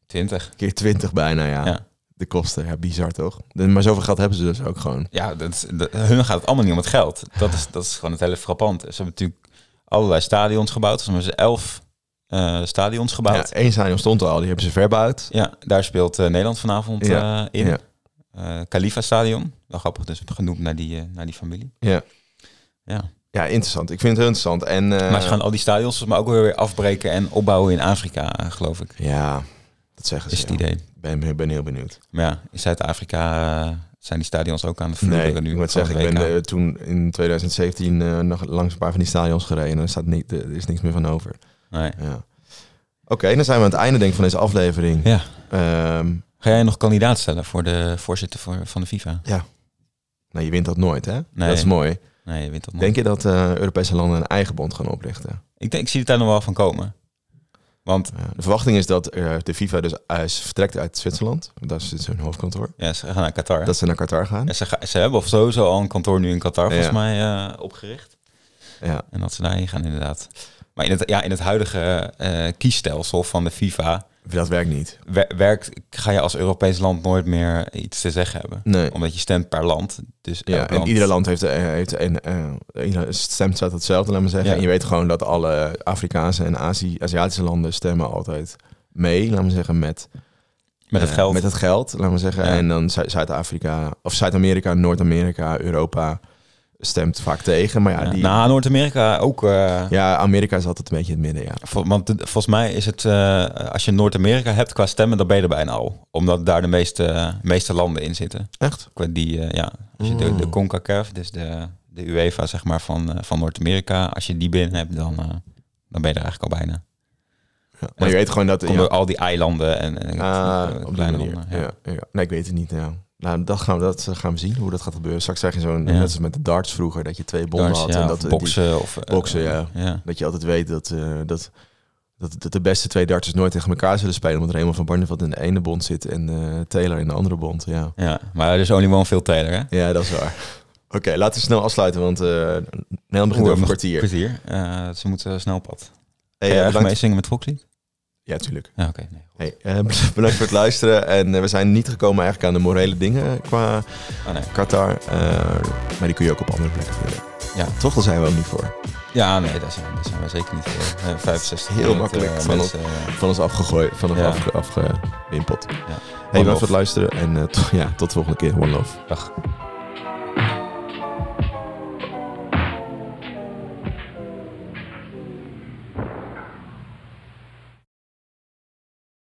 B: 20.
A: keer 20 bijna, ja.
B: Ja.
A: De kosten, ja, bizar toch? Maar zoveel geld hebben ze dus ook gewoon.
B: Ja, dat, hun gaat het allemaal niet om het geld. Dat is, dat is gewoon het hele frappant. Ze hebben natuurlijk allerlei stadions gebouwd. Ze hebben ze elf eh, stadions
A: Ja,
B: gebouwd.
A: één stadion stond al, die hebben ze verbouwd.
B: Ja, daar speelt eh, Nederland vanavond
A: Ja,
B: eh, in.
A: ja.
B: Khalifa Stadion. Wel grappig, dus genoemd naar die, naar die familie.
A: Ja.
B: Ja.
A: ja, interessant. Ik vind het heel interessant. En,
B: maar ze gaan al die stadions maar ook weer afbreken en opbouwen in Afrika, geloof ik.
A: Ja, dat zeggen ze.
B: Is het idee.
A: Ben, ben, ben heel benieuwd.
B: Maar ja, in Zuid-Afrika zijn die stadions ook aan de vloer
A: Nee,
B: nu.
A: ik moet zeggen,
B: het
A: ik ben toen in 2017 eh, nog langs een paar van die stadions gereden. En er, staat niet, er is niks meer van over.
B: Nee.
A: Ja. Oké, dan zijn we aan het einde denk ik van deze aflevering.
B: Ja.
A: Ehm,
B: Ga jij nog kandidaat stellen voor de voorzitter voor, van de FIFA?
A: nou, je wint dat nooit, hè?
B: Nee.
A: Dat is mooi.
B: Nee, je wint dat nog.
A: Denk je dat eh, Europese landen een eigen bond gaan oprichten?
B: Ik, denk, ik zie het daar nog wel van komen. Want
A: Ja, de verwachting is dat eh, de FIFA dus vertrekt uit Zwitserland. Dat is hun hoofdkantoor.
B: ja, ze gaan naar Qatar.
A: Dat ze naar Qatar gaan.
B: En ze, ga- ze hebben of sowieso al een kantoor nu in Qatar volgens
A: Ja.
B: mij eh, opgericht.
A: Ja.
B: En dat ze daarheen gaan inderdaad. Maar in het, ja, in het huidige eh, kiesstelsel van de FIFA
A: Dat werkt niet.
B: wer- werkt, ga je als Europees land nooit meer iets te zeggen hebben.
A: Nee.
B: Omdat je stemt per land. Dus
A: Ja, en ieder land heeft, eh, heeft een, eh stemt staat hetzelfde, laat maar zeggen.
B: Ja.
A: En je weet gewoon dat alle Afrikaanse en Aziatische landen stemmen altijd mee, laat maar zeggen, met,
B: Met het geld.
A: Met het geld, laat maar zeggen.
B: Ja.
A: En dan Zu- Zuid-Afrika, of Zuid-Amerika, Noord-Amerika, Europa stemt vaak tegen. Maar ja,
B: Ja.
A: die,
B: Nou, Noord-Amerika ook. eh,
A: ja, Amerika is altijd een beetje in het midden, ja.
B: vol- want volgens mij is het, eh, als je Noord-Amerika hebt qua stemmen, dan ben je er bijna al. Omdat daar de meeste, meeste landen in zitten.
A: Echt?
B: Qua die, eh, ja, als je de, de
A: Oh.
B: CONCACAF, dus de, de UEFA zeg maar van, van Noord-Amerika, als je die binnen hebt, dan, dan ben je er eigenlijk al bijna.
A: Ja. Maar je weet gewoon dat...
B: Komt
A: ja,
B: door al die eilanden en, en
A: Ah, op die
B: kleine
A: manier.
B: landen.
A: Ja.
B: Ja.
A: Ja, Nee, ik weet het niet. Ja. Nou, dat gaan, we, dat gaan we zien, hoe dat gaat gebeuren. Straks krijg je zo'n,
B: Ja.
A: net als met de darts vroeger, dat je twee bonden
B: Darts,
A: had.
B: ja,
A: en dat, eh, die-
B: boksen of eh,
A: boksen, ja.
B: ja.
A: dat je altijd weet dat, eh, dat, dat, dat de beste twee darters nooit tegen elkaar zullen spelen. Omdat Raymond van Barneveld in de ene bond zit en eh, Taylor in de andere bond. Ja,
B: Ja, maar er is only one Phil Taylor, hè?
A: ja dat is waar. Oké, laten we snel afsluiten, want eh Nederland begint over een kwartier.
B: kwartier. Eh, ze moeten snel op pad.
A: Hey, eh, bedankt.
B: meezingen met Volkslied?
A: Ja, tuurlijk.
B: Ja, oké. nee.
A: Hey, eh, bedankt voor het luisteren. En eh, we zijn niet gekomen eigenlijk aan de morele dingen qua
B: Oh, nee.
A: Qatar. eh, maar die kun je ook op andere plekken vinden.
B: Ja.
A: Toch, daar zijn we ook niet voor.
B: Ja, nee, daar zijn, daar zijn we zeker niet voor. Eh, 65
A: Heel makkelijk
B: eh,
A: van
B: mensen, eh,
A: Van ons afgegooid, van ons
B: Ja.
A: afge, afgewimpeld.
B: Ja.
A: Hey, bedankt voor het luisteren en eh, to- ja, tot de volgende keer. One love.
B: dag.